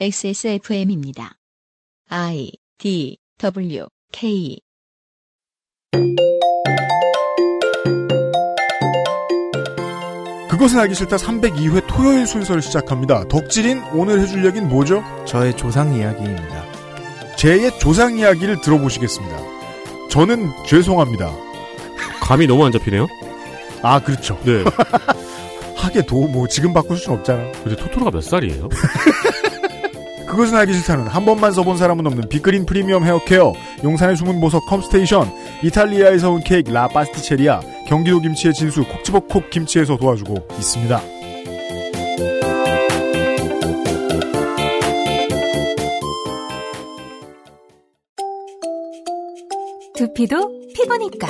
XSFM입니다. I D W K 그것은 알기 싫다 302회 토요일 순서를 시작합니다. 덕질인 오늘 해줄 얘기는 뭐죠? 저의 조상 이야기입니다. 제의 조상 이야기를 들어보시겠습니다. 저는 죄송합니다. 감이 너무 안 잡히네요. 아 그렇죠. 네. 하게 도 뭐 지금 바꿀 순 없잖아. 근데 토토로가 몇 살이에요? 그것은 알기 싫다는 한 번만 써본 사람은 없는 빅그린 프리미엄 헤어케어, 용산의 숨은 보석 컴스테이션, 이탈리아에서 온 케이크 라 파스티체리아, 경기도 김치의 진수 콕지버콕 김치에서 도와주고 있습니다. 두피도 피부니까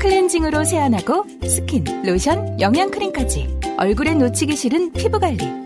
클렌징으로 세안하고 스킨, 로션, 영양크림까지 얼굴에 놓치기 싫은 피부관리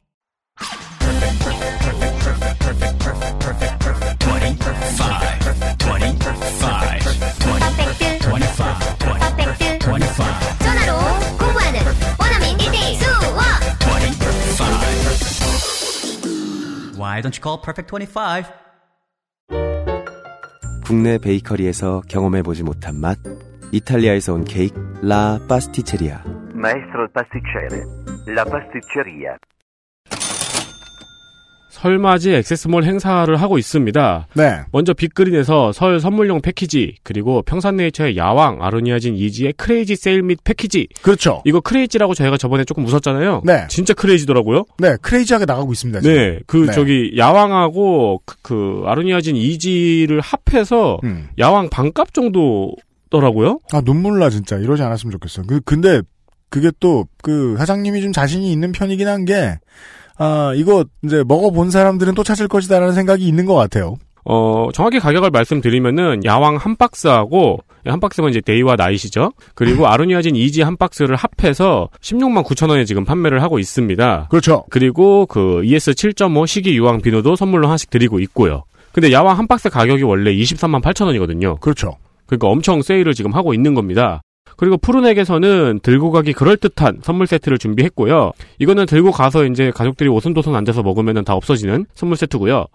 Why don't you call Perfect 25? 국내 베이커리에서 경험해보지 못한 맛 이탈리아에서 온 케이크 라 파스티체리아 Maestro il pasticcere. La pasticceria. 설맞이 액세스몰 행사를 하고 있습니다. 네. 먼저 빅그린에서 설 선물용 패키지, 그리고 평산네이처의 야왕, 아로니아진 이지의 crazy 세일 및 패키지. 그렇죠. 이거 crazy라고 저희가 저번에 조금 웃었잖아요. 네. 진짜 crazy더라고요. 네, crazy하게 나가고 있습니다. 지금. 네. 그 네. 저기 야왕하고 그, 그 아로니아진 이지를 합해서 음. 야왕 반값 정도 더라고요. 아 눈물 나 진짜 이러지 않았으면 좋겠어. 그 근데 그게 또 그 사장님이 좀 자신이 있는 편이긴 한 게 아, 이거 이제 먹어본 사람들은 또 찾을 것이다라는 생각이 있는 것 같아요. 어, 정확히 가격을 말씀드리면은 야왕 한 박스하고 한 박스면 이제 데이와 나이시죠. 그리고 아로니아진 이지 한 박스를 합해서 16만 9천 원에 지금 판매를 하고 있습니다. 그렇죠. 그리고 그 ES 7.5 시기 유황 비누도 선물로 하나씩 드리고 있고요. 근데 야왕 한 박스 가격이 원래 23만 8천 원이거든요. 그렇죠. 그러니까 엄청 세일을 지금 하고 있는 겁니다. 그리고 푸른액에서는 들고 가기 그럴듯한 선물 세트를 준비했고요. 이거는 들고 가서 이제 가족들이 오손도손 앉아서 먹으면 다 없어지는 선물 세트고요.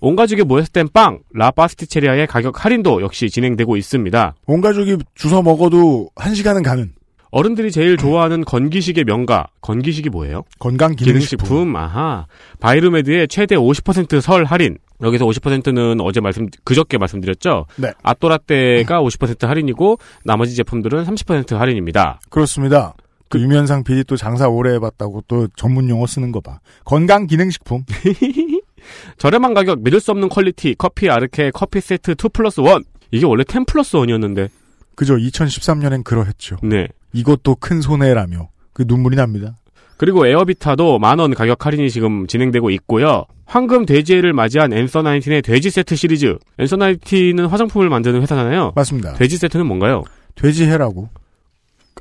온 가족이 모였을 땐 빵, 라파스티체리아의 가격 할인도 역시 진행되고 있습니다. 온 가족이 주워 먹어도 한 시간은 가는 어른들이 제일 좋아하는 건기식의 명가, 건기식이 뭐예요? 건강 기능식품. 기능식품, 아하. 바이르메드의 최대 50%설 할인. 여기서 50%는 어제 말씀, 그저께 말씀드렸죠? 네. 아또라떼가 50% 할인이고, 나머지 제품들은 30% 할인입니다. 그렇습니다. 그 유면상 PD 또 장사 오래 해봤다고 또 전문 용어 쓰는 거 봐. 건강 기능식품. 저렴한 가격, 믿을 수 없는 퀄리티, 커피 아르케 커피 세트 2 플러스 1. 이게 원래 10 플러스 1이었는데, 그죠. 2013년엔 그러했죠. 네. 이것도 큰 손해라며. 그 눈물이 납니다. 그리고 에어비타도 만원 가격 할인이 지금 진행되고 있고요. 황금 돼지해를 맞이한 앤서 나인틴의 돼지 세트 시리즈. 앤서 나인틴은 화장품을 만드는 회사잖아요. 맞습니다. 돼지 세트는 뭔가요? 돼지해라고.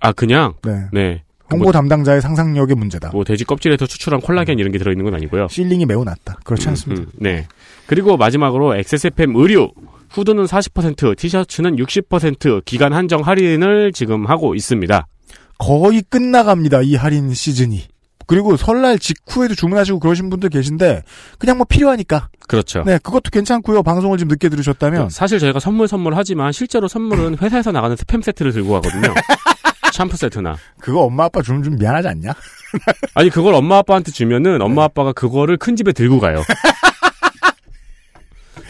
아, 그냥? 네. 네. 홍보 담당자의 상상력의 문제다. 뭐 돼지 껍질에서 추출한 콜라겐 이런 게 들어있는 건 아니고요. 실링이 매우 낮다. 그렇지 않습니다. 음, 음, 네. 그리고 마지막으로 XSFM 의류. 후드는 40%, 티셔츠는 60% 기간 한정 할인을 지금 하고 있습니다. 거의 끝나갑니다. 이 할인 시즌이. 그리고 설날 직후에도 주문하시고 그러신 분들 계신데 그냥 뭐 필요하니까. 그렇죠. 네, 그것도 괜찮고요. 방송을 좀 늦게 들으셨다면 사실 저희가 선물 선물 하지만 실제로 선물은 회사에서 나가는 스팸 세트를 들고 가거든요. 샴푸 세트나. 그거 엄마 아빠 주면 좀 미안하지 않냐? 아니 그걸 엄마 아빠한테 주면은 엄마 아빠가 그거를 큰 집에 들고 가요.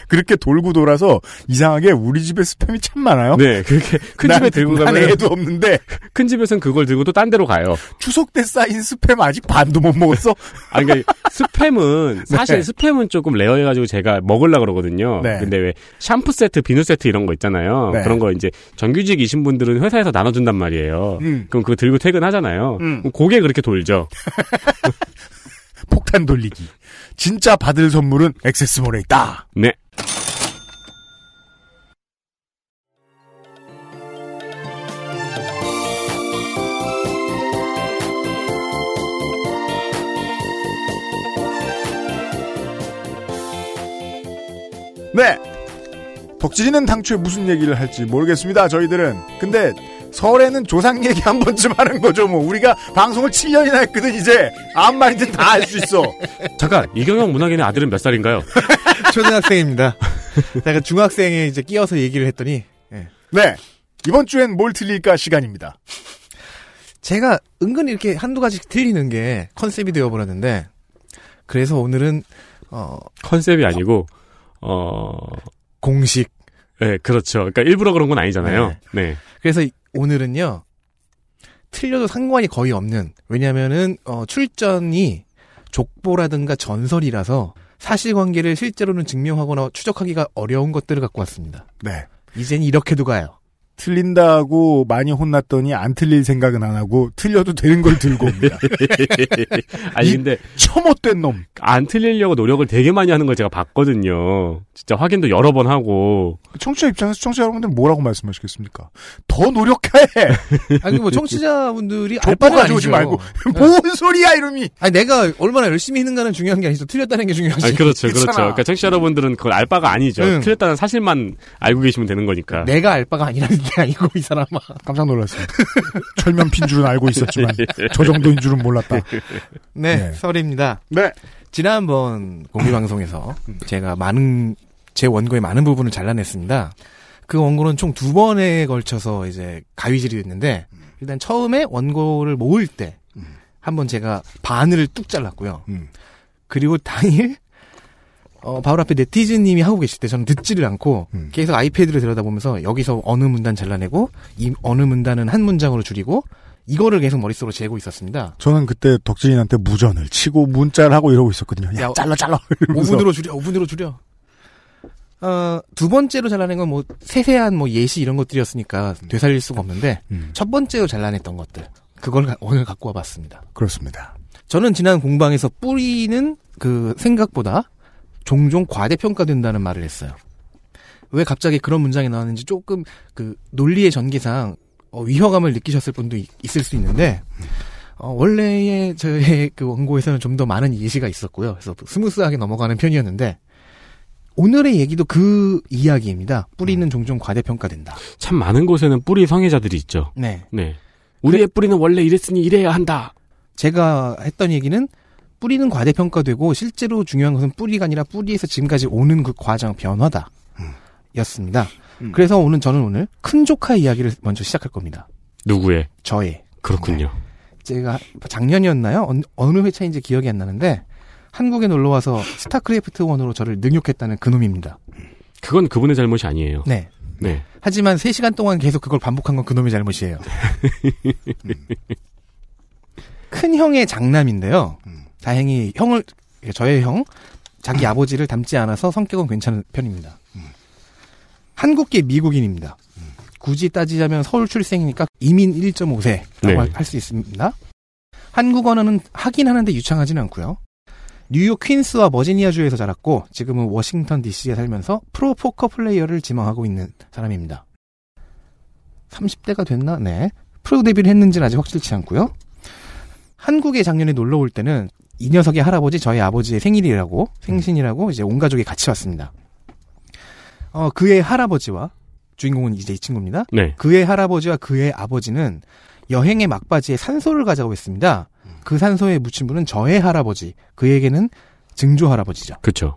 그렇게 돌고 돌아서 이상하게 우리 집에 스팸이 참 많아요. 네, 그렇게 큰 난- 집에 들고 난 가면 애도 없는데 큰 집에서는 그걸 들고 또 딴 데로 가요. 추석 때 쌓인 스팸 아직 반도 못 먹었어. 아, 그러니까 스팸은 사실 네. 스팸은 조금 레어해 가지고 제가 먹으려 그러거든요. 네. 근데 왜 샴푸 세트, 비누 세트 이런 거 있잖아요. 네. 그런 거 이제 정규직이신 분들은 회사에서 나눠 준단 말이에요. 음. 그럼 그거 들고 퇴근하잖아요. 음. 그게 그렇게 돌죠. 폭탄 돌리기. 진짜 받을 선물은 액세스몰에 있다. 네. 네. 덕질이는 당초에 무슨 얘기를 할지 모르겠습니다. 저희들은. 근데 설에는 조상 얘기 한 번쯤 하는 거죠. 뭐 우리가 방송을 7년이나 했거든 이제 아무 말이든 다할수 있어. 잠깐 이경영 문학인의 아들은 몇 살인가요? 초등학생입니다. 제가 중학생에 이제 끼어서 얘기를 했더니 예. 네. 이번 주엔 뭘 틀릴까 시간입니다. 제가 은근히 이렇게 한두 가지 틀리는 게 컨셉이 되어버렸는데 그래서 오늘은 어 컨셉이 아니고 어 공식 네, 그렇죠. 그러니까 일부러 그런 건 아니잖아요. 네. 그래서 이- 오늘은요 틀려도 상관이 거의 없는 왜냐하면은 어, 출전이 족보라든가 전설이라서 사실관계를 실제로는 증명하거나 추적하기가 어려운 것들을 갖고 왔습니다. 네. 이젠 이렇게도 가요. 틀린다고 많이 혼났더니 안 틀릴 생각은 안 하고 틀려도 되는 걸 들고 옵니다. 아니 이- 근데 처못된 놈. 안 틀리려고 노력을 되게 많이 하는 걸 제가 봤거든요. 진짜 확인도 여러 번 하고. 청취자 입장에서 청취자 여러분들 뭐라고 말씀하시겠습니까? 더 노력해. 아니 뭐 청취자분들이 알바는 가져오지. 말고 뭔 소리야 이름이. 아니 내가 얼마나 열심히 했는가는 중요한 게 아니죠. 틀렸다는 게 중요하지. 아니, 그렇죠. 그렇죠. 그러니까 청취자 여러분들은 그걸 알 바가 아니죠. 응. 틀렸다는 사실만 알고 계시면 되는 거니까. 내가 알바가 아니라는 게 아니고 이 사람아. 깜짝 놀랐어요. 철면핀 줄은 알고 있었지만 저 정도인 줄은 몰랐다. 네, 네. 설입니다. 네. 지난번 공개 방송에서 제가 많은 제 원고의 많은 부분을 잘라냈습니다. 그 원고는 총 두 번에 걸쳐서 이제 가위질이 됐는데 일단 처음에 원고를 모을 때 한번 제가 반을 뚝 잘랐고요. 음. 그리고 당일 어, 바로 앞에 네티즌님이 하고 계실 때 저는 듣지를 않고 음. 계속 아이패드를 들여다보면서 여기서 어느 문단 잘라내고 이 어느 문단은 한 문장으로 줄이고 이거를 계속 머릿속으로 재고 있었습니다. 저는 그때 덕진이한테 무전을 치고 문자를 하고 이러고 있었거든요. 야, 야, 잘라 잘라. 이러면서. 5분으로 줄여, 5분으로 줄여. 어, 두 번째로 잘라낸 건 뭐, 세세한 뭐 예시 이런 것들이었으니까 되살릴 수가 없는데, 음, 첫 번째로 잘라냈던 것들. 그걸 가- 오늘 갖고 와봤습니다. 그렇습니다. 저는 지난 공방에서 뿌리는 그 생각보다 종종 과대평가된다는 말을 했어요. 왜 갑자기 그런 문장이 나왔는지 조금 그 논리의 전개상 어, 위화감을 느끼셨을 분도 있, 을수 있는데, 어, 원래의 저의 그 원고에서는 좀 더 많은 예시가 있었고요. 그래서 smooth하게 넘어가는 편이었는데, 오늘의 얘기도 그 이야기입니다. 뿌리는 종종 과대평가된다. 참 많은 곳에는 뿌리 성애자들이 있죠. 네. 네. 우리의 뿌리는 원래 이랬으니 이래야 한다. 제가 했던 얘기는 뿌리는 과대평가되고 실제로 중요한 것은 뿌리가 아니라 뿌리에서 지금까지 오는 그 과정 변화다. 였습니다. 음. 그래서 오늘 저는 오늘 큰 조카 이야기를 먼저 시작할 겁니다. 누구의? 저의. 그렇군요. 제가 작년이었나요? 어느, 회차인지 기억이 안 나는데 한국에 놀러 와서 스타크래프트 원으로 저를 능욕했다는 그놈입니다. 그건 그분의 잘못이 아니에요. 네. 네. 하지만 3시간 동안 계속 그걸 반복한 건 그놈의 잘못이에요. 큰 형의 장남인데요. 다행히 형을 저의 형 자기 아버지를 닮지 않아서 성격은 괜찮은 편입니다. 한국계 미국인입니다. 굳이 따지자면 서울 출생이니까 이민 1.5세라고 네. 할수 있습니다. 한국 언어는 하긴 하는데 유창하지는 않고요. 뉴욕 퀸스와 버지니아주에서 자랐고 지금은 워싱턴 DC에 살면서 프로 포커 플레이어를 지망하고 있는 사람입니다. 30대가 됐나? 네. 프로 데뷔를 했는지는 아직 확실치 않고요. 한국에 작년에 놀러 올 때는 이 녀석의 할아버지 저희 아버지의 생일이라고 생신이라고 이제 온 가족이 같이 왔습니다. 어 그의 할아버지와 주인공은 이제 이 친구입니다. 네. 그의 할아버지와 그의 아버지는 여행의 막바지에 산소를 가져고 있습니다. 그 산소에 묻힌 분은 저의 할아버지, 그에게는 증조 할아버지죠. 그쵸.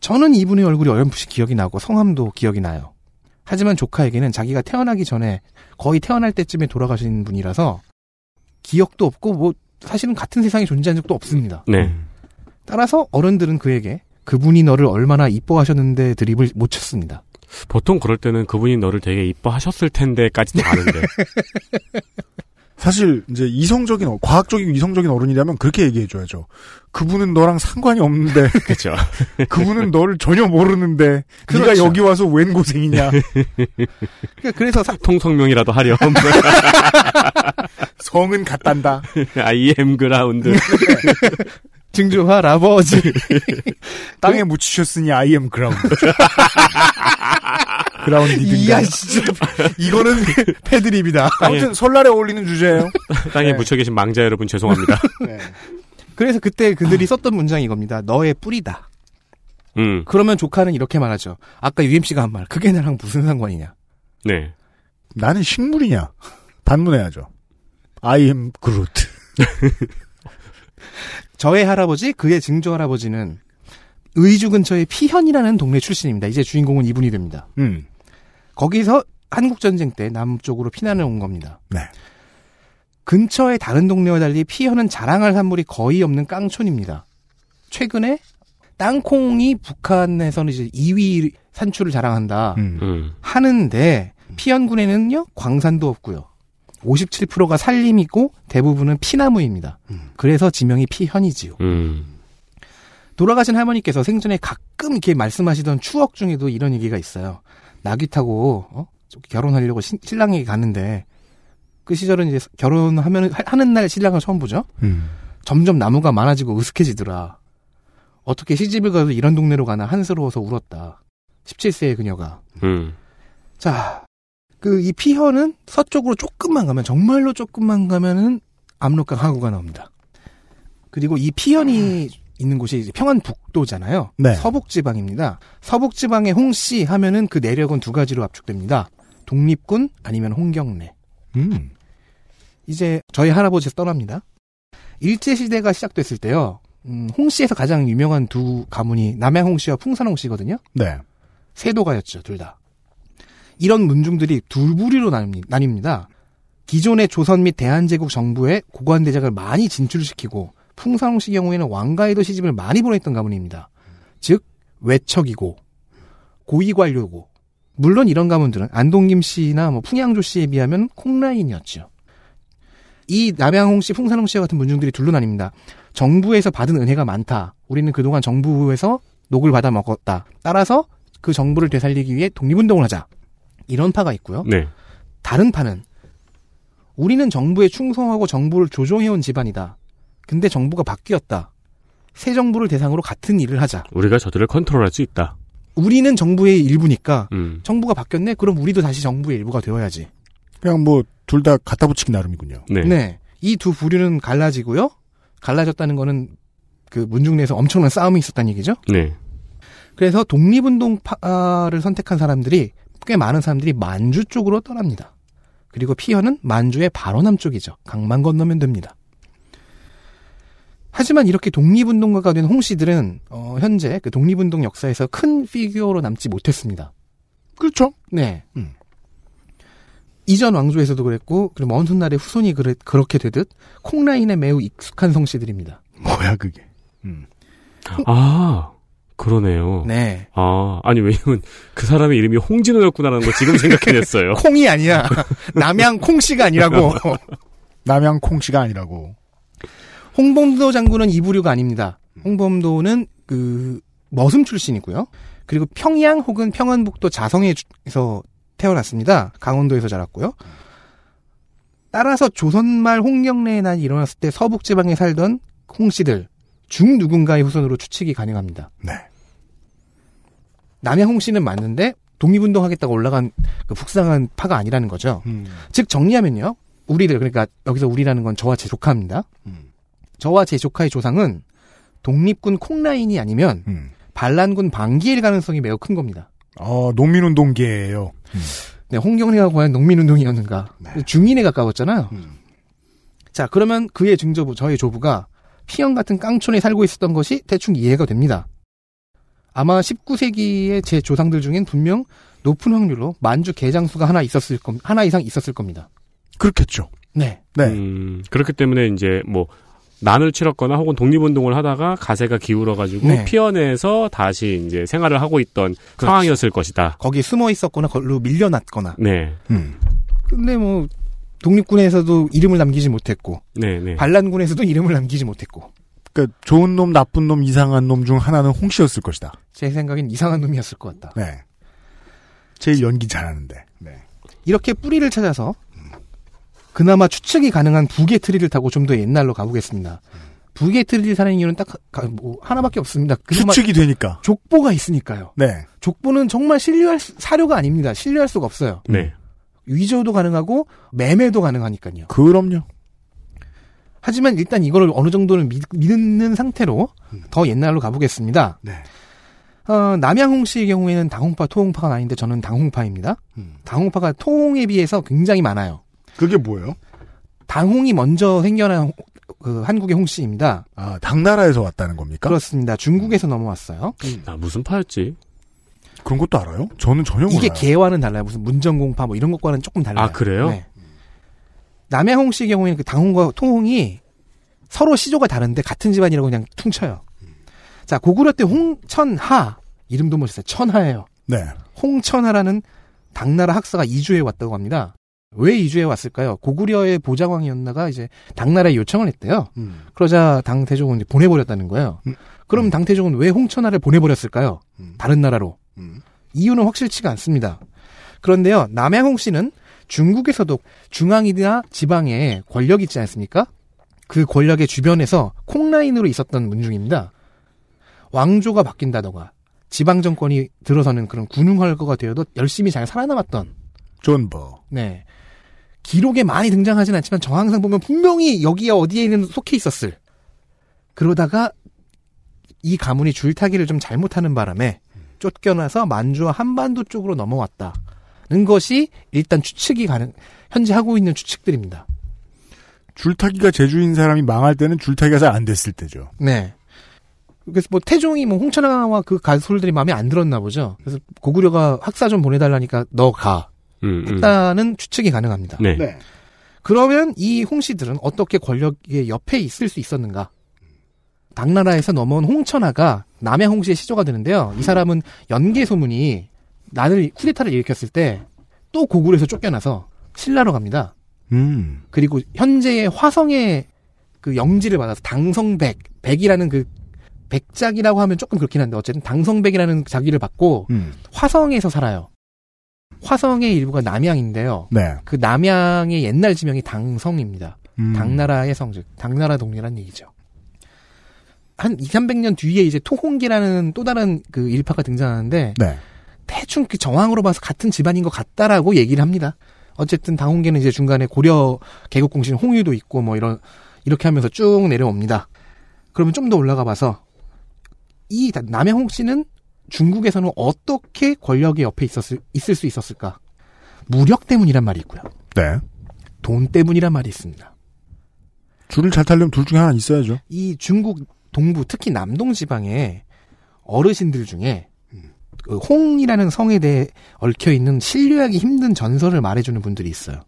저는 이분의 얼굴이 어렴풋이 기억이 나고 성함도 기억이 나요. 하지만 조카에게는 자기가 태어나기 전에 거의 태어날 때쯤에 돌아가신 분이라서 기억도 없고 뭐 사실은 같은 세상에 존재한 적도 없습니다. 네. 따라서 어른들은 그에게 그분이 너를 얼마나 이뻐하셨는데 드립을 못 쳤습니다. 보통 그럴 때는 그분이 너를 되게 이뻐하셨을 텐데까지 다 아는데. 사실 이제 이성적인 어- 과학적이고 이성적인 어른이라면 그렇게 얘기해 줘야죠. 그분은 너랑 상관이 없는데 그쵸. 그분은 너를 전혀 모르는데 네가 그렇죠. 여기 와서 웬 고생이냐. 그러니까 그래서 사- 통성명이라도 하렴. 성은 같단다. I am ground. 증조화 라버지. 땅에 묻히셨으니 I am ground. 그라운디든가. 이야, 진짜. 이거는 패드립이다. 아무튼 설날에 어울리는 주제예요. 땅에 네. 묻혀 계신 망자 여러분 죄송합니다. 그래서 그때 그들이 썼던 문장이 이겁니다. 너의 뿌리다. 음, 그러면 조카는 이렇게 말하죠. 아까 UMC가 한 말. 그게 나랑 무슨 상관이냐. 네. 나는 식물이냐? 반문해야죠. I am Groot. 저의 할아버지, 그의 증조 할아버지는 의주 근처의 피현이라는 동네 출신입니다. 이제 주인공은 이분이 됩니다. 음. 거기서 한국 전쟁 때 남쪽으로 피난을 온 겁니다. 네. 근처의 다른 동네와 달리 피현은 자랑할 산물이 거의 없는 깡촌입니다. 최근에 땅콩이 북한에서는 이제 2위 산출을 자랑한다 음. 음, 하는데 피현군에는요 광산도 없고요. 57%가 산림이고 대부분은 피나무입니다. 그래서 지명이 피현이지요. 음, 돌아가신 할머니께서 생전에 가끔 이렇게 말씀하시던 추억 중에도 이런 얘기가 있어요. 나귀 타고 어? 결혼하려고 신, 신랑에게 갔는데 그 시절은 이제 결혼하면 하- 하는 날 신랑을 처음 보죠. 음. 점점 나무가 많아지고 으슥해지더라. 어떻게 시집을 가도 이런 동네로 가나 한스러워서 울었다. 17세의 그녀가. 음. 자, 그 이 피현은 서쪽으로 조금만 가면 정말로 조금만 가면은 압록강 하구가 나옵니다. 그리고 이 피현이 있는 곳이 평안북도잖아요. 네. 서북지방입니다. 서북지방의 홍씨 하면은 그 내력은 두 가지로 압축됩니다. 독립군 아니면 홍경래. 음. 이제 저희 할아버지에서 떠납니다. 일제 시대가 시작됐을 때요. 음, 홍씨에서 가장 유명한 두 가문이 남양홍씨와 풍산홍씨거든요. 네. 세도가였죠, 둘 다. 이런 문중들이 부류로 나뉩니- 나뉩니다. 기존의 조선 및 대한제국 정부에 고관 대작을 많이 진출시키고 풍산홍 씨 경우에는 왕가에도 시집을 많이 보냈던 가문입니다. 즉 외척이고 고위관료고 물론 이런 가문들은 안동김 씨나 뭐 풍양조 씨에 비하면 콩라인이었죠. 이 남양홍 씨, 풍산홍 씨와 같은 문중들이 둘로 나뉩니다. 정부에서 받은 은혜가 많다. 우리는 그동안 정부에서 녹을 받아 먹었다. 따라서 그 정부를 되살리기 위해 독립운동을 하자. 이런 파가 있고요. 네. 다른 파는 우리는 정부에 충성하고 정부를 조종해온 집안이다. 근데 정부가 바뀌었다. 새 정부를 대상으로 같은 일을 하자. 우리가 저들을 컨트롤할 수 있다. 우리는 정부의 일부니까 음. 정부가 바뀌었네. 그럼 우리도 다시 정부의 일부가 되어야지. 그냥 뭐 둘 다 갖다 붙이기 나름이군요. 네. 네. 이 두 부류는 갈라지고요. 갈라졌다는 거는 그 문중 내에서 엄청난 싸움이 있었다는 얘기죠. 네. 그래서 독립운동파를 선택한 사람들이 꽤 많은 사람들이 만주 쪽으로 떠납니다. 그리고 피현은 만주의 바로 남쪽이죠. 강만 건너면 됩니다. 하지만 이렇게 독립운동가가 된 홍 씨들은 어, 현재 그 독립운동 역사에서 큰 피규어로 남지 못했습니다. 그렇죠. 네. 음. 이전 왕조에서도 그랬고 그리고 먼 훗날에 후손이 그래, 그렇게 되듯 콩라인에 매우 익숙한 성씨들입니다. 뭐야 그게. 아, 그러네요. 네. 아, 아니, 왜냐면 그 사람의 이름이 홍진호였구나라는 거 지금 생각해냈어요. 콩이 아니야. 남양 콩씨가 아니라고. 남양 콩씨가 아니라고. 홍범도 장군은 이부류가 아닙니다. 홍범도는 그 머슴 출신이고요. 그리고 평양 혹은 평안북도 자성에서 태어났습니다. 강원도에서 자랐고요. 따라서 조선말 홍경래의 난이 일어났을 때 서북 지방에 살던 홍씨들 중 누군가의 후손으로 추측이 가능합니다. 네. 남양 홍 씨는 맞는데 독립운동 하겠다고 올라간 그 북상한 파가 아니라는 거죠. 음. 즉 정리하면요. 우리들 그러니까 여기서 우리라는 건 저와 제 조카입니다. 음. 저와 제 조카의 조상은 독립군 콩라인이 아니면 음. 반란군 방기일 가능성이 매우 큰 겁니다. 어, 농민운동계예요. 네, 홍경래가 과연 농민운동이었는가? 네. 중인에 가까웠잖아요. 음. 자, 그러면 그의 증조부, 저의 조부가 피형 같은 깡촌에 살고 있었던 것이 대충 이해가 됩니다. 아마 19세기의 제 조상들 중엔 분명 높은 확률로 만주 개장수가 하나 있었을 겁, 하나 이상 있었을 겁니다. 그렇겠죠. 네. 네. 음, 그렇기 때문에 이제 뭐 난을 치렀거나 혹은 독립운동을 하다가 가세가 기울어가지고 네. 피어내서 다시 이제 생활을 하고 있던 상황이었을 것이다. 거기 숨어 있었거나 걸로 밀려났거나. 네, 음. 근데 뭐 독립군에서도 이름을 남기지 못했고 네, 네. 반란군에서도 이름을 남기지 못했고 그러니까 좋은 놈, 나쁜 놈, 이상한 놈 중 하나는 홍씨였을 것이다. 제 생각엔 이상한 놈이었을 것 같다. 네. 제일 연기 잘하는데. 네. 이렇게 뿌리를 찾아서 그나마 추측이 가능한 부계 tree를 타고 좀 더 옛날로 가보겠습니다. 부계 tree를 타는 이유는 딱 가- 뭐 하나밖에 없습니다. 그나마 추측이 되니까. 족보가 있으니까요. 네. 족보는 정말 신뢰할 수- 사료가 아닙니다. 신뢰할 수가 없어요. 네. 위조도 가능하고 매매도 가능하니까요. 그럼요. 하지만 일단 이거를 어느 정도는 믿, 믿는 상태로 더 옛날로 가보겠습니다. 네. 어, 남양홍 씨의 경우에는 당홍파, 토홍파가 아닌데 저는 당홍파입니다. 음. 당홍파가 토홍에 비해서 굉장히 많아요. 그게 뭐예요? 당홍이 먼저 생겨난 홍- 그 한국의 홍씨입니다. 아, 당나라에서 왔다는 겁니까? 그렇습니다. 중국에서 넘어왔어요. 아, 무슨 파였지? 그런 것도 알아요? 저는 전혀 이게 몰라요. 개와는 달라요. 무슨 문정공파 뭐 이런 것과는 조금 달라요. 아, 그래요? 네. 남양홍 씨의 경우에는 그 당홍과 토홍이 서로 시조가 다른데 같은 집안이라고 그냥 퉁쳐요. 자, 고구려 때 홍천하 이름도 멋있어요. 천하예요. 네. 홍천하라는 당나라 학사가 이주해 왔다고 합니다. 왜 이주해 왔을까요? 고구려의 보좌광이었나가 이제 당나라에 요청을 했대요. 음. 그러자 당태종은 이제 보내버렸다는 거예요. 음. 그럼 당태종은 왜 홍천하를 보내버렸을까요? 음. 다른 나라로. 음. 이유는 확실치가 않습니다. 그런데요, 남양홍 씨는 중국에서도 중앙이나 지방에 권력 있지 않습니까? 그 권력의 주변에서 콩라인으로 있었던 문중입니다. 왕조가 바뀐다던가 지방 정권이 들어서는 그런 군웅 헐거가 되어도 열심히 잘 살아남았던 존버. 네. 기록에 많이 등장하진 않지만 정황상 보면 분명히 여기에 어디에는 속해 있었을. 그러다가 이 가문이 줄타기를 좀 잘못하는 바람에 쫓겨나서 만주와 한반도 쪽으로 넘어왔다는 것이 일단 추측이 가능, 현재 하고 있는 추측들입니다. 줄타기가 제주인 사람이 망할 때는 줄타기가 잘 안 됐을 때죠. 네. 그래서 뭐 태종이 뭐 홍천하와 그 가솔들이 마음에 안 들었나 보죠. 그래서 고구려가 학사 좀 보내달라니까 너 가. 음, 음. 했다는 추측이 가능합니다. 네. 네. 그러면 이 홍씨들은 어떻게 권력의 옆에 있을 수 있었는가? 당나라에서 넘어온 홍천하가 남양 홍씨의 시조가 되는데요. 이 사람은 연개 소문이 나를 쿠데타를 일으켰을 때 또 고구려에서 쫓겨나서 신라로 갑니다. 음. 그리고 현재의 화성의 그 영지를 받아서 당성백, 백이라는 그 백작이라고 하면 조금 그렇긴 한데 어쨌든 당성백이라는 자기를 받고 음. 화성에서 살아요. 화성의 일부가 남양인데요. 네. 그 남양의 옛날 지명이 당성입니다. 음. 당나라의 성즉, 당나라 동네란 얘기죠. 한 2, 300년 뒤에 이제 토홍기라는 또 다른 그 일파가 등장하는데 네. 대충 그 정황으로 봐서 같은 집안인 것 같다라고 얘기를 합니다. 어쨌든 당홍계는 이제 중간에 고려 개국 공신 홍유도 있고 뭐 이런 이렇게 하면서 쭉 내려옵니다. 그러면 좀 더 올라가 봐서 이 남양홍 씨는 중국에서는 어떻게 권력의 옆에 있었을 있을 수 있었을까? 무력 때문이란 말이 있고요. 네. 돈 때문이란 말이 있습니다. 줄을 잘 타려면 둘 중에 하나 있어야죠. 이 중국 동부 특히 남동 지방의 어르신들 중에 그 홍이라는 성에 대해 얽혀 있는 신뢰하기 힘든 전설을 말해주는 분들이 있어요.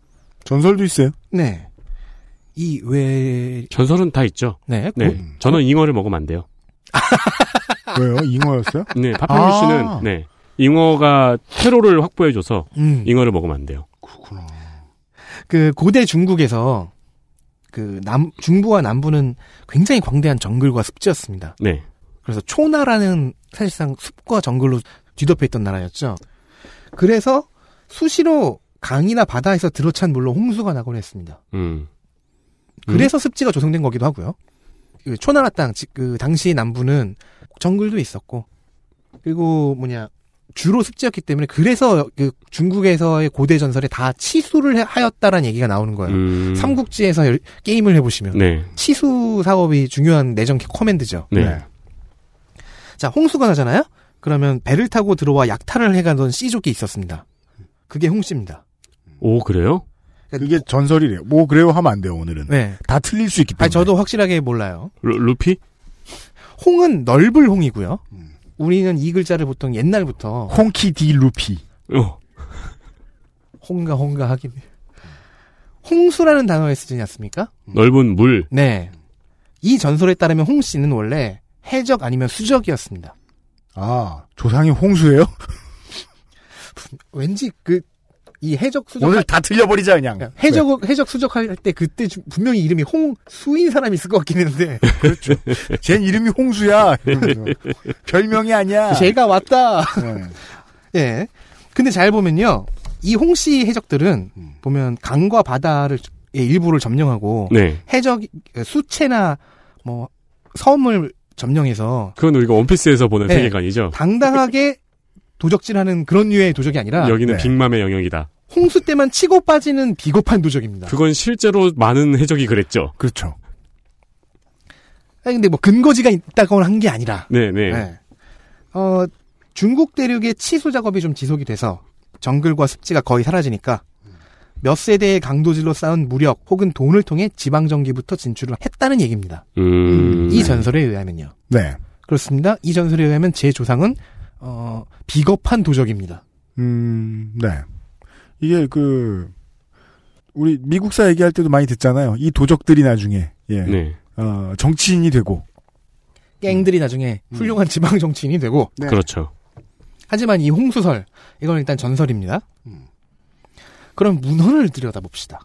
전설도 있어요. 네. 이 외, 전설은 다 있죠. 네. 네. 고- 저는 잉어를 먹으면 안 돼요. 왜요? 잉어였어요? 네. 파파뉴 아. 씨는 네. 잉어가 테러를 확보해줘서 음, 잉어를 먹으면 안 돼요. 그렇구나. 그 고대 중국에서 그 남, 중부와 남부는 굉장히 광대한 정글과 습지였습니다. 네. 그래서 초나라는 사실상 숲과 정글로 뒤덮여 있던 나라였죠. 그래서 수시로 강이나 바다에서 들어찬 물로 홍수가 나곤 했습니다. 음. 그래서 습지가 조성된 거기도 하고요. 그 초나라 땅, 지- 그 당시 남부는 정글도 있었고, 그리고 뭐냐 주로 습지였기 때문에 그래서 그 중국에서의 고대 전설에 다 치수를 해- 하였다라는 얘기가 나오는 거예요. 음. 삼국지에서 열- 게임을 해보시면 네. 치수 사업이 중요한 내정 커맨드죠. 네. 자, 홍수가 나잖아요? 그러면 배를 타고 들어와 약탈을 해가던 씨족이 있었습니다. 그게 홍씨입니다. 오, 그래요? 그게 전설이래요. 뭐 그래요 하면 안 돼요 오늘은. 네. 다 틀릴 수 있기 때문에. 아니, 저도 확실하게 몰라요. 루, 루피? 홍은 넓을 홍이고요. 음. 우리는 이 글자를 보통 옛날부터 홍키 디 루피. 어. 홍가 홍가 하긴 홍수라는 단어에 쓰지 않습니까? 넓은 물. 네. 이 전설에 따르면 홍 씨는 원래 해적 아니면 수적이었습니다. 아 조상이 홍수예요? 왠지 그 이 해적 수적 오늘 다 틀려버리자 그냥. 그냥 해적 해적 수적할 때 그때 주- 분명히 이름이 홍수인 사람이 있을 것 같긴 했는데 그렇죠. 쟨 이름이 홍수야. 별명이 아니야. 제가 왔다. 네. 예. 근데 잘 보면요. 이 홍씨 해적들은 음. 보면 강과 바다를 의 일부를 점령하고 네. 해적 수채나 뭐 섬을 점령해서 그건 우리가 원피스에서 보는 네. 세계관이죠. 당당하게 도적질하는 그런 류의 도적이 아니라 여기는 네. 빅맘의 영역이다. 홍수 때만 치고 빠지는 비겁한 도적입니다. 그건 실제로 많은 해적이 그랬죠. 그렇죠. 아니, 근데 뭐 근거지가 있다고 한게 아니라 네네. 네. 어, 중국 대륙의 치수 작업이 좀 지속이 돼서 정글과 습지가 거의 사라지니까 몇 세대의 강도질로 쌓은 무력 혹은 돈을 통해 지방 정기부터 진출을 했다는 얘기입니다. 음. 이 전설에 의하면요. 네. 그렇습니다. 이 전설에 의하면 제 조상은 어, 비겁한 도적입니다. 음, 네. 이게 그 우리 미국사 얘기할 때도 많이 듣잖아요. 이 도적들이 나중에 예. 네. 어, 정치인이 되고 갱들이 나중에 훌륭한 지방 정치인이 되고 네. 그렇죠. 하지만 이 홍수설 이건 일단 전설입니다. 그럼 문헌을 들여다봅시다.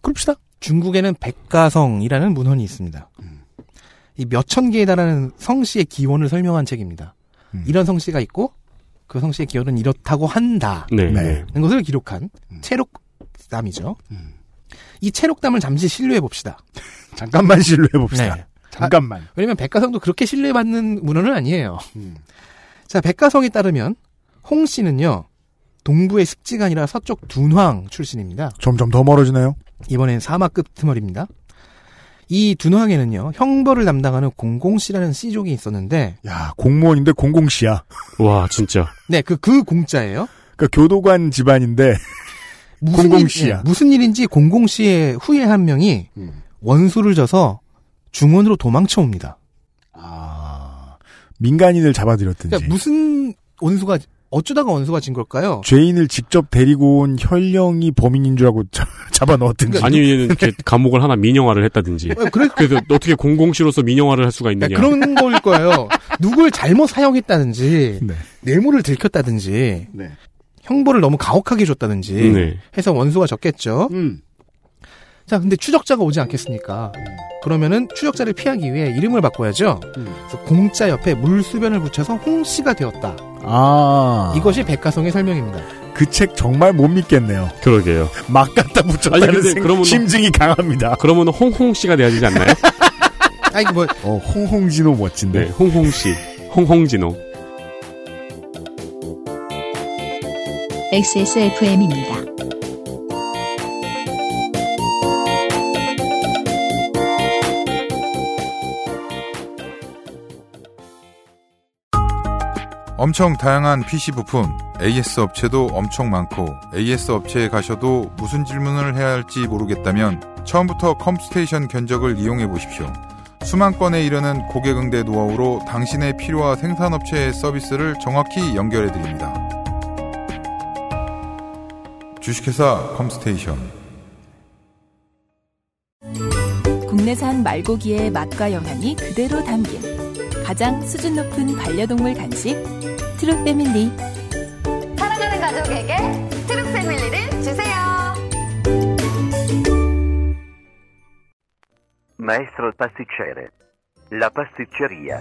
그럽시다. 중국에는 백가성이라는 문헌이 있습니다. 이 몇천 개에 달하는 성씨의 기원을 설명한 책입니다. 음. 이런 성씨가 있고 그 성씨의 기원은 이렇다고 한다. 네. 네. 는 것을 기록한 체록담이죠. 이 체록담을 잠시 신뢰해 봅시다. 잠깐만 신뢰해 봅시다. 네. 잠깐만. 왜냐면 백가성도 그렇게 신뢰받는 문헌은 아니에요. 자, 백가성에 따르면 홍 씨는요. 동부의 습지가 아니라 서쪽 둔황 출신입니다. 점점 더 멀어지네요. 이번엔 사막급 트머리입니다. 이 둔황에는요. 형벌을 담당하는 공공씨라는 씨족이 있었는데 야 공무원인데 공공시야. 와 진짜. 네, 그, 그 공자예요. 그러니까 교도관 집안인데 무슨 공공씨야. 일, 예, 무슨 일인지 공공씨의 후예 한 명이 원수를 져서 중원으로 도망쳐 옵니다. 아 민간인을 잡아들였든지 그러니까 무슨 원수가 어쩌다가 원수가 진 걸까요? 죄인을 직접 데리고 온 혈령이 범인인 줄 알고 자- 잡아 넣었든지. 아니면 이렇게 감옥을 하나 민영화를 했다든지. 어, 그래, 그래 서 어떻게 공공시로서 민영화를 할 수가 있느냐. 그런 거일 거예요. 누굴 잘못 사용했다든지 네. 뇌물을 들켰다든지 네. 형벌을 너무 가혹하게 줬다든지 네. 해서 원수가 적겠죠. 음. 자, 근데 추적자가 오지 않겠습니까? 그러면은 추적자를 피하기 위해 이름을 바꿔야죠. 음. 그래서 공자 옆에 물수변을 붙여서 홍씨가 되었다. 아 이것이 백가성의 설명입니다. 그 책 정말 못 믿겠네요. 그러게요. 막 갖다 붙였다는 생- 그러면 심증이 강합니다. 그러면 홍홍 씨가 돼야 되지 않나요? 아니 뭐 어, 홍홍진호 멋진데. 네, 홍홍 씨, 홍홍진호. XSFM입니다. 엄청 다양한 PC 부품, AS 업체도 엄청 많고 AS 업체에 가셔도 무슨 질문을 해야 할지 모르겠다면 처음부터 컴스테이션 견적을 이용해 보십시오. 수만 건에 이르는 고객 응대 노하우로 당신의 필요와 생산업체의 서비스를 정확히 연결해 드립니다. 주식회사 컴스테이션 국내산 말고기의 맛과 영양이 그대로 담긴 가장 수준 높은 반려동물 간식 트루 패밀리 사랑하는 가족에게 트루 패밀리를 주세요. Maestro pasticcere. La pasticceria.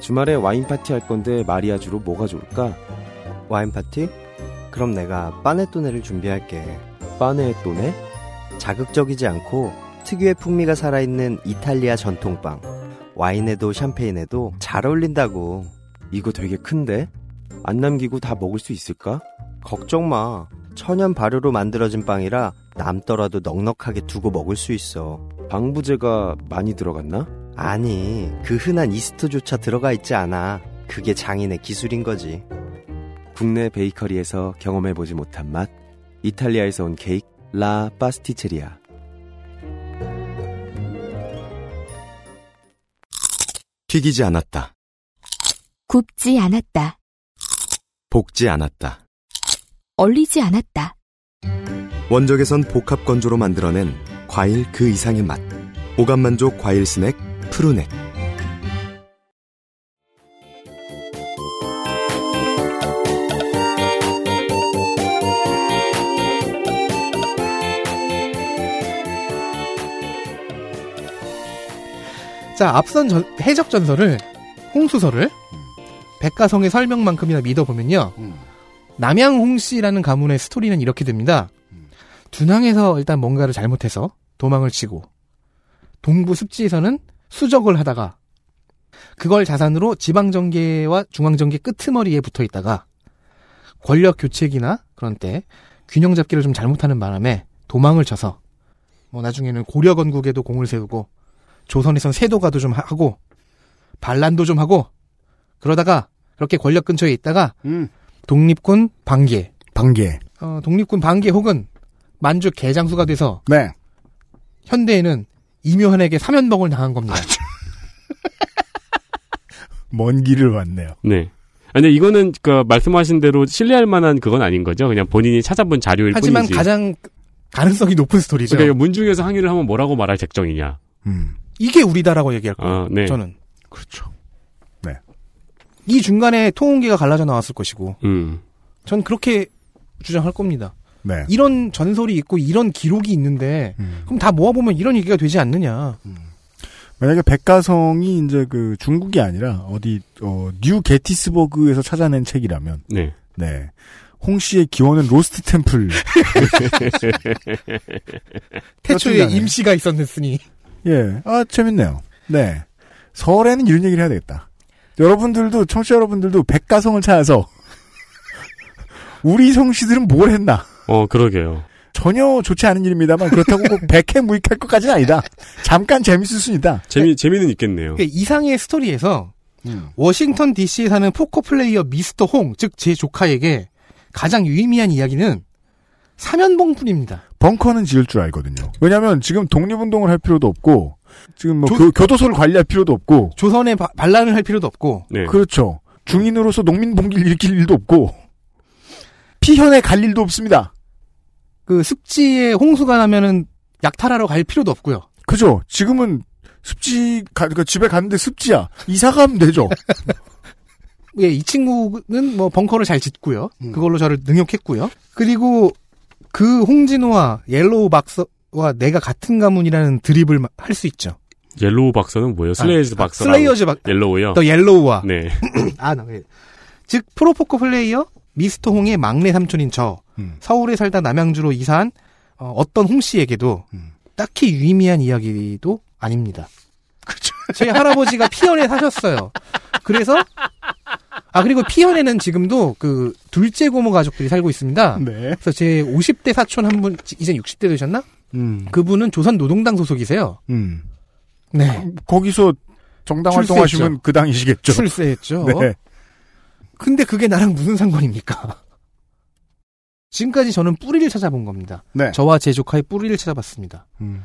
주말에 와인 파티 할 건데 mariage로 뭐가 좋을까? 와인 파티? 그럼 내가 panettone를 준비할게. 빠네또네? 자극적이지 않고 특유의 풍미가 살아있는 이탈리아 전통빵. 와인에도 샴페인에도 잘 어울린다고. 이거 되게 큰데? 안 남기고 다 먹을 수 있을까? 걱정 마. 천연 발효로 만들어진 빵이라 남더라도 넉넉하게 두고 먹을 수 있어. 방부제가 많이 들어갔나? 아니, 그 흔한 이스트조차 들어가 있지 않아. 그게 장인의 기술인 거지. 국내 베이커리에서 경험해보지 못한 맛. 이탈리아에서 온 케이크 라 파스티체리아. 튀기지 않았다. 굽지 않았다. 볶지 않았다. 얼리지 않았다. 원적에선 복합 건조로 만들어낸 과일 그 이상의 맛. 오감 만족 과일 스낵 푸르넥. 자, 앞선 전- 해적 전설을 홍수설을 백가성의 설명만큼이나 믿어보면요. 남양 홍 씨라는 가문의 스토리는 이렇게 됩니다. 둔항에서 일단 뭔가를 잘못해서 도망을 치고 동부 습지에서는 수적을 하다가 그걸 자산으로 지방정계와 중앙정계 끄트머리에 붙어 있다가 권력 교체기나 그런 때 균형 잡기를 좀 잘못하는 바람에 도망을 쳐서 뭐 나중에는 고려 건국에도 공을 세우고 조선에선 세도가도 좀 하고 반란도 좀 하고 그러다가 그렇게 권력 근처에 있다가 독립군 반계 반계 어, 독립군 반계 혹은 만주 개장수가 돼서 네. 현대에는 이묘한에게 사면봉을 당한 겁니다. 먼 길을 왔네요. 네. 아니 이거는 그 말씀하신 대로 신뢰할 만한 그건 아닌 거죠. 그냥 본인이 찾아본 자료일 하지만 뿐이지. 가장 가능성이 높은 스토리죠. 그러니까 문중에서 항의를 하면 뭐라고 말할 작정이냐. 이게 우리다라고 얘기할 거예요. 아, 네. 저는. 그렇죠. 네. 이 중간에 통운기가 갈라져 나왔을 것이고, 음. 전 그렇게 주장할 겁니다. 네. 이런 전설이 있고 이런 기록이 있는데, 그럼 다 모아보면 이런 얘기가 되지 않느냐. 만약에 백가성이 이제 그 중국이 아니라 어디 어, 뉴 게티스버그에서 찾아낸 책이라면 네. 네. 홍 씨의 기원은 로스트 템플. 태초에. 임시가 있었으니. 예. 아, 재밌네요. 네. 설에는 이런 얘기를 해야 되겠다. 여러분들도, 청취자 여러분들도 백가성을 찾아서, 우리 성씨들은 뭘 했나? 어, 그러게요. 전혀 좋지 않은 일입니다만, 그렇다고 꼭 백해 무익할 것까지는 아니다. 잠깐 재밌을 수 있다. 재미 재미는 있겠네요. 그 이상의 스토리에서, 음. 워싱턴 DC에 사는 포커 플레이어 미스터 홍, 즉 제 조카에게 가장 유의미한 이야기는 삼연벙뿐입니다. 벙커는 지을 줄 알거든요. 왜냐면 지금 독립운동을 할 필요도 없고, 지금 뭐 조- 교, 교도소를 관리할 필요도 없고, 조선에 바- 반란을 할 필요도 없고, 네. 그렇죠. 중인으로서 농민 봉기를 일으킬 일도 없고, 피현에 갈 일도 없습니다. 그 습지에 홍수가 나면은 약탈하러 갈 필요도 없고요. 그죠? 지금은 습지, 가, 그러니까 집에 갔는데 습지야. 이사 가면 되죠. 예, 이 친구는 뭐 벙커를 잘 짓고요. 음. 그걸로 저를 능욕했고요. 그리고 그 홍진호와 옐로우 박서 와 내가 같은 가문이라는 드립을 할 수 있죠. 옐로우 박서는 뭐예요? 슬레이즈 아, 박서. 슬레이어즈 박- 옐로우요. 더 옐로우와 네. 아, 나 왜. 즉 프로포커 플레이어 미스터 홍의 막내 삼촌인 저 음. 서울에 살다 남양주로 이사한 어, 떤홍 씨에게도 음. 딱히 유의미한 이야기도 아닙니다. 제 할아버지가 피현에 사셨어요. 그래서 아 그리고 피현에는 지금도 그 둘째 고모 가족들이 살고 있습니다. 네. 그래서 제 50대 사촌 한 분 이제 60대 되셨나? 음. 그분은 조선 노동당 소속이세요. 음. 네. 거기서 정당 출세했죠. 활동하시면 그 당이시겠죠. 출세했죠. 네. 근데 그게 나랑 무슨 상관입니까? 지금까지 저는 뿌리를 찾아본 겁니다. 네. 저와 제 조카의 뿌리를 찾아봤습니다. 음.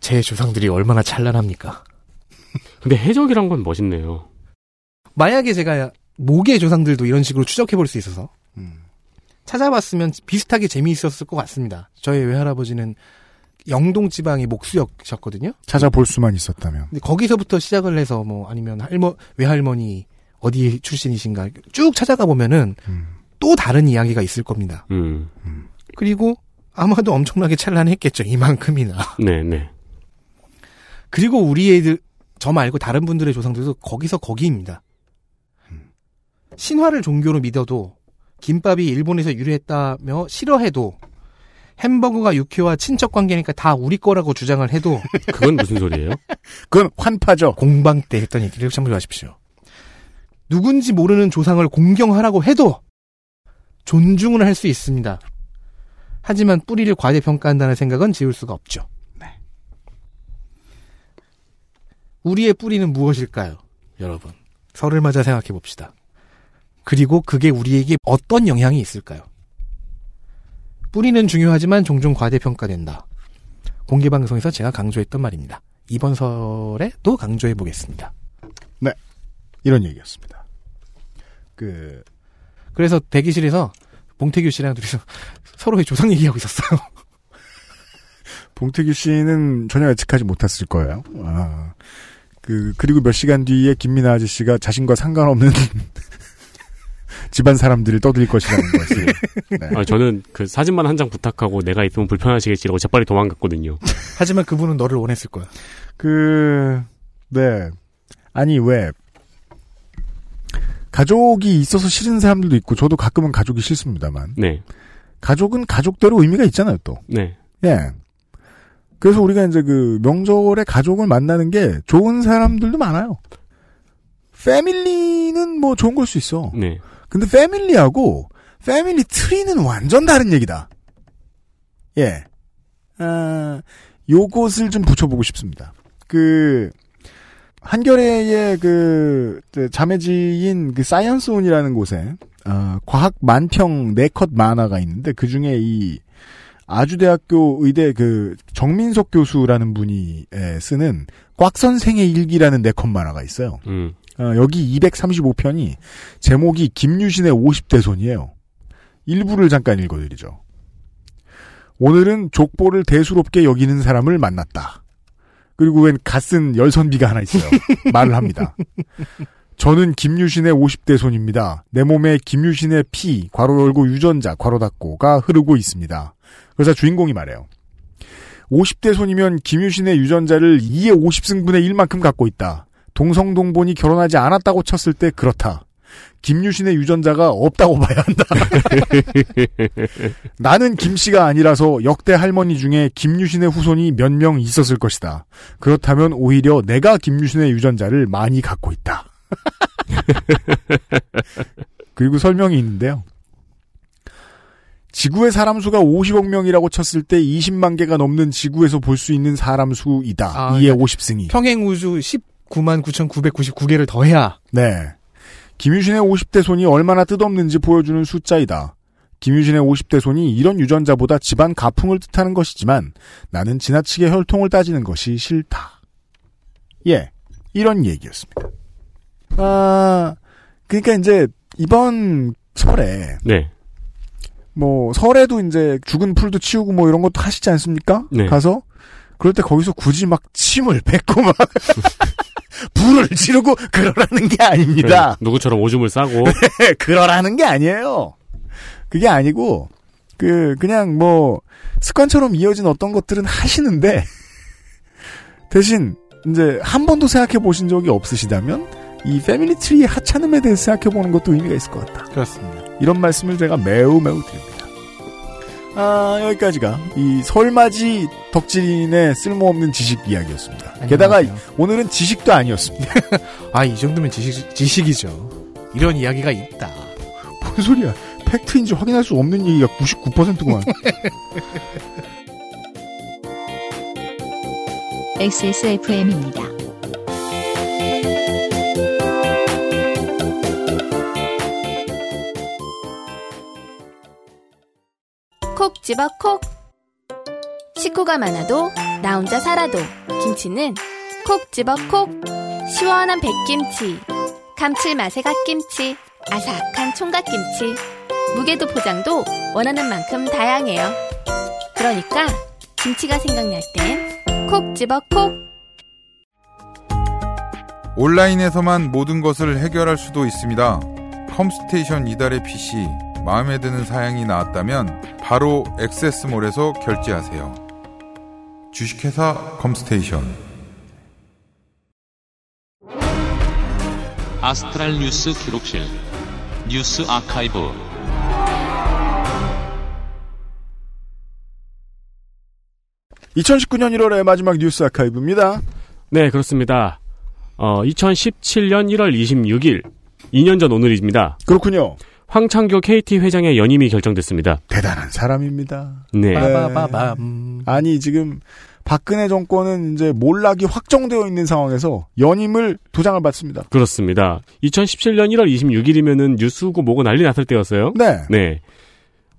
제 조상들이 얼마나 찬란합니까? 근데 해적이란 건 멋있네요. 만약에 제가 모계 조상들도 이런 식으로 추적해 볼 수 있어서 음. 찾아봤으면 비슷하게 재미있었을 것 같습니다. 저희 외할아버지는 영동 지방의 목수였거든요. 찾아볼 수만 있었다면. 근데 거기서부터 시작을 해서 뭐 아니면 할머 외할머니 어디 출신이신가 쭉 찾아가 보면은 또 다른 이야기가 있을 겁니다. 음. 그리고 아마도 엄청나게 찬란했겠죠. 이만큼이나. 네, 네. 그리고 우리 애들 저 말고 다른 분들의 조상들도 거기서 거기입니다. 신화를 종교로 믿어도 김밥이 일본에서 유래했다며 싫어해도 햄버거가 육회와 친척 관계니까 다 우리 거라고 주장을 해도 그건 무슨 소리예요? 그건 환파죠. 공방 때 했던 얘기를 참고하십시오. 누군지 모르는 조상을 공경하라고 해도 존중을 할 수 있습니다. 하지만 뿌리를 과대평가한다는 생각은 지울 수가 없죠. 우리의 뿌리는 무엇일까요? 여러분. 설을 맞아 생각해 봅시다. 그리고 그게 우리에게 어떤 영향이 있을까요? 뿌리는 중요하지만 종종 과대평가된다. 공개방송에서 제가 강조했던 말입니다. 이번 설에 또 강조해 보겠습니다. 네. 이런 얘기였습니다. 그, 그래서 대기실에서 봉태규 씨랑 둘이서 서로의 조상 얘기하고 있었어요. 봉태규 씨는 전혀 예측하지 못했을 거예요. 아, 그, 그리고 몇 시간 뒤에 김민아 아저씨가 자신과 상관없는 집안 사람들을 떠들 것이라는 것을. 네. 아, 저는 그 사진만 한 장 부탁하고 내가 있으면 불편하시겠지라고 재빨리 도망갔거든요. 하지만 그분은 너를 원했을 거야. 그, 네. 아니, 왜. 가족이 있어서 싫은 사람들도 있고, 저도 가끔은 가족이 싫습니다만. 네. 가족은 가족대로 의미가 있잖아요, 또. 네. 예. 그래서 우리가 이제 그 명절에 가족을 만나는 게 좋은 사람들도 많아요. 패밀리는 뭐 좋은 걸 수 있어. 네. 근데 패밀리하고 패밀리 트리는 완전 다른 얘기다. 예. 아, 요것을 좀 붙여보고 싶습니다. 그, 한겨레의 그, 그 자매지인 그 사이언스온이라는 곳에, 어, 과학 만평 네컷 만화가 있는데 그 중에 이 아주대학교 의대 그 정민석 교수라는 분이 에, 쓰는 꽉 선생의 일기라는 네컷 만화가 있어요. 음. 어, 여기 235편이 제목이 김유신의 50대 손이에요. 일부를 잠깐 읽어드리죠. 오늘은 족보를 대수롭게 여기는 사람을 만났다. 그리고 웬 갓쓴 열선비가 하나 있어요. 말을 합니다. 저는 김유신의 50대 손입니다. 내 몸에 김유신의 피, 괄호 열고 유전자, 괄호 닫고가 흐르고 있습니다. 그래서 주인공이 말해요. 50대 손이면 김유신의 유전자를 2의 50승분의 1만큼 갖고 있다. 동성동본이 결혼하지 않았다고 쳤을 때 그렇다. 김유신의 유전자가 없다고 봐야 한다. 나는 김씨가 아니라서 역대 할머니 중에 김유신의 후손이 몇 명 있었을 것이다. 그렇다면 오히려 내가 김유신의 유전자를 많이 갖고 있다. 그리고 설명이 있는데요. 지구의 사람 수가 50억 명이라고 쳤을 때 20만 개가 넘는 지구에서 볼 수 있는 사람 수이다. 아, 이에 50승이. 평행 우주 10 99,999개를 더해야. 네. 김유신의 50대 손이 얼마나 뜻없는지 보여주는 숫자이다. 김유신의 50대 손이 이런 유전자보다 집안 가풍을 뜻하는 것이지만 나는 지나치게 혈통을 따지는 것이 싫다. 예. 이런 얘기였습니다. 아, 그러니까 이제 이번 설에 네. 뭐 설에도 이제 죽은 풀도 치우고 뭐 이런 것도 하시지 않습니까? 네. 가서 그럴 때 거기서 굳이 막 침을 뱉고 막 불을 지르고 그러라는 게 아닙니다. 네, 누구처럼 오줌을 싸고 그러라는 게 아니에요. 그게 아니고 그 그냥 뭐 습관처럼 이어진 어떤 것들은 하시는데 대신 이제 한 번도 생각해 보신 적이 없으시다면 이 패밀리 트리의 하찮음에 대해서 생각해 보는 것도 의미가 있을 것 같다. 그렇습니다. 이런 말씀을 제가 매우 매우 드립니다. 아, 여기까지가 이 설맞이 덕질인의 쓸모없는 지식 이야기였습니다. 게다가 오늘은 지식도 아니었습니다. 아, 이 정도면 지식, 지식이죠. 이런 이야기가 있다. 뭔 소리야. 팩트인지 확인할 수 없는 얘기가 99%구만. XSFM입니다. 콕 집어 콕. 식구가 많아도 나 혼자 살아도 김치는 콕 집어 콕. 시원한 백김치, 감칠맛의 갓김치, 아삭한 총각김치. 무게도 포장도 원하는 만큼 다양해요. 그러니까 김치가 생각날 땐 콕 집어 콕. 온라인에서만 모든 것을 해결할 수도 있습니다. 컴스테이션 이달의 PC 마음에 드는 사양이 나왔다면 바로 액세스몰에서 결제하세요. 주식회사 컴스테이션 아스트랄 뉴스 기록실 뉴스 아카이브 2019년 1월의 마지막 뉴스 아카이브입니다. 네, 그렇습니다. 어, 2017년 1월 26일, 2년 전 오늘입니다. 그렇군요. 황창교 KT 회장의 연임이 결정됐습니다. 대단한 사람입니다. 네. 빠바바밤. 아니 지금 박근혜 정권은 이제 몰락이 확정되어 있는 상황에서 연임을 도장을 받습니다. 그렇습니다. 2017년 1월 26일이면은 뉴스고 뭐고 난리 났을 때였어요. 네. 네.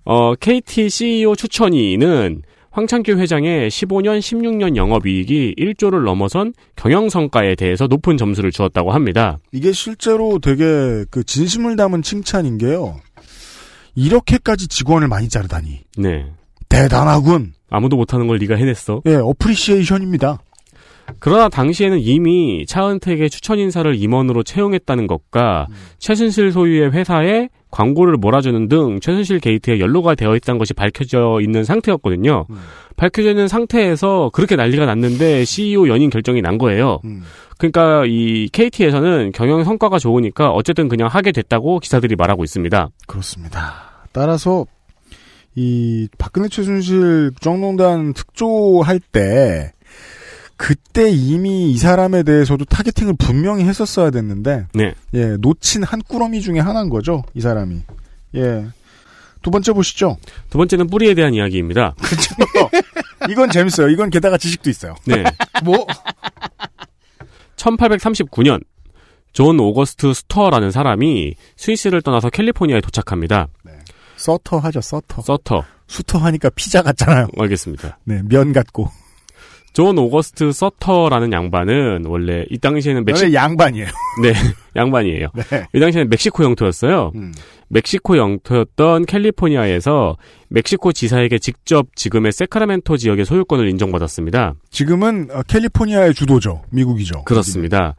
어, KT CEO 추천위는 황창규 회장의 15년, 16년 영업이익이 1조를 넘어선 경영성과에 대해서 높은 점수를 주었다고 합니다. 이게 실제로 되게 그 진심을 담은 칭찬인 게요. 이렇게까지 직원을 많이 자르다니 네. 대단하군. 아무도 못하는 걸 네가 해냈어. 예, 어프리시에이션입니다. 그러나 당시에는 이미 차은택의 추천 인사를 임원으로 채용했다는 것과 최순실 소유의 회사에 광고를 몰아주는 등 최순실 게이트에 연루가 되어 있다는 것이 밝혀져 있는 상태였거든요. 밝혀져 있는 상태에서 그렇게 난리가 났는데 CEO 연임 결정이 난 거예요. 그러니까 이 KT에서는 경영 성과가 좋으니까 어쨌든 그냥 하게 됐다고 기사들이 말하고 있습니다. 그렇습니다. 따라서 이 박근혜 최순실 국정농단 특조할 때 그때 이미 이 사람에 대해서도 타겟팅을 분명히 했었어야 됐는데 네. 예 놓친 한 꾸러미 중에 하나인 거죠 이 사람이 예 두 번째 보시죠 두 번째는 뿌리에 대한 이야기입니다. 이건 재밌어요 이건 게다가 지식도 있어요 네. 뭐 1839년 존 오거스트 서터라는 사람이 스위스를 떠나서 캘리포니아에 도착합니다. 서터 하죠 서터 서터. 수터 하니까 피자 같잖아요 알겠습니다. 네 면 같고 존 오거스트 서터라는 양반은 원래 이 당시에는 멕시 원래 양반이에요 네, 양반이에요. 네. 이 당시에는 멕시코 영토였어요. 음. 멕시코 영토였던 캘리포니아에서 멕시코 지사에게 직접 지금의 세크라멘토 지역의 소유권을 인정받았습니다. 지금은 어, 캘리포니아의 주도죠 미국이죠 그렇습니다.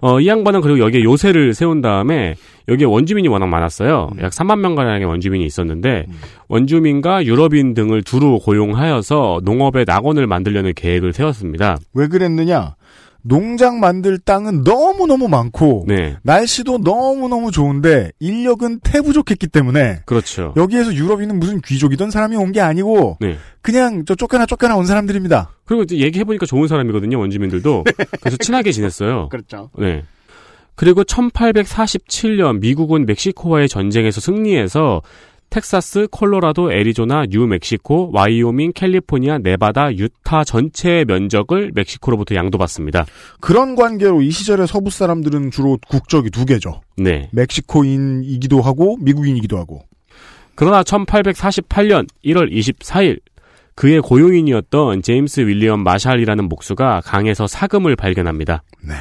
어, 이 양반은 그리고 여기에 요새를 세운 다음에 여기에 원주민이 워낙 많았어요. 음. 약 3만 명가량의 원주민이 있었는데 원주민과 유럽인 등을 두루 고용하여서 농업의 낙원을 만들려는 계획을 세웠습니다. 왜 그랬느냐 농장 만들 땅은 너무너무 많고 네, 날씨도 너무너무 좋은데 인력은 태부족했기 때문에 그렇죠. 여기에서 유럽인은 무슨 귀족이던 사람이 온 게 아니고 네. 그냥 저 쫓겨나 쫓겨나 온 사람들입니다. 그리고 이제 얘기해 보니까 좋은 사람이거든요, 원주민들도. 그래서 친하게 지냈어요. 그렇죠. 네. 그리고 1847년 미국은 멕시코와의 전쟁에서 승리해서 텍사스, 콜로라도, 애리조나, 뉴멕시코, 와이오밍, 캘리포니아, 네바다, 유타 전체의 면적을 멕시코로부터 양도받습니다. 그런 관계로 이 시절의 서부 사람들은 주로 국적이 두 개죠. 네. 멕시코인이기도 하고 미국인이기도 하고. 그러나 1848년 1월 24일 그의 고용인이었던 제임스 윌리엄 마샬이라는 목수가 강에서 사금을 발견합니다. 네.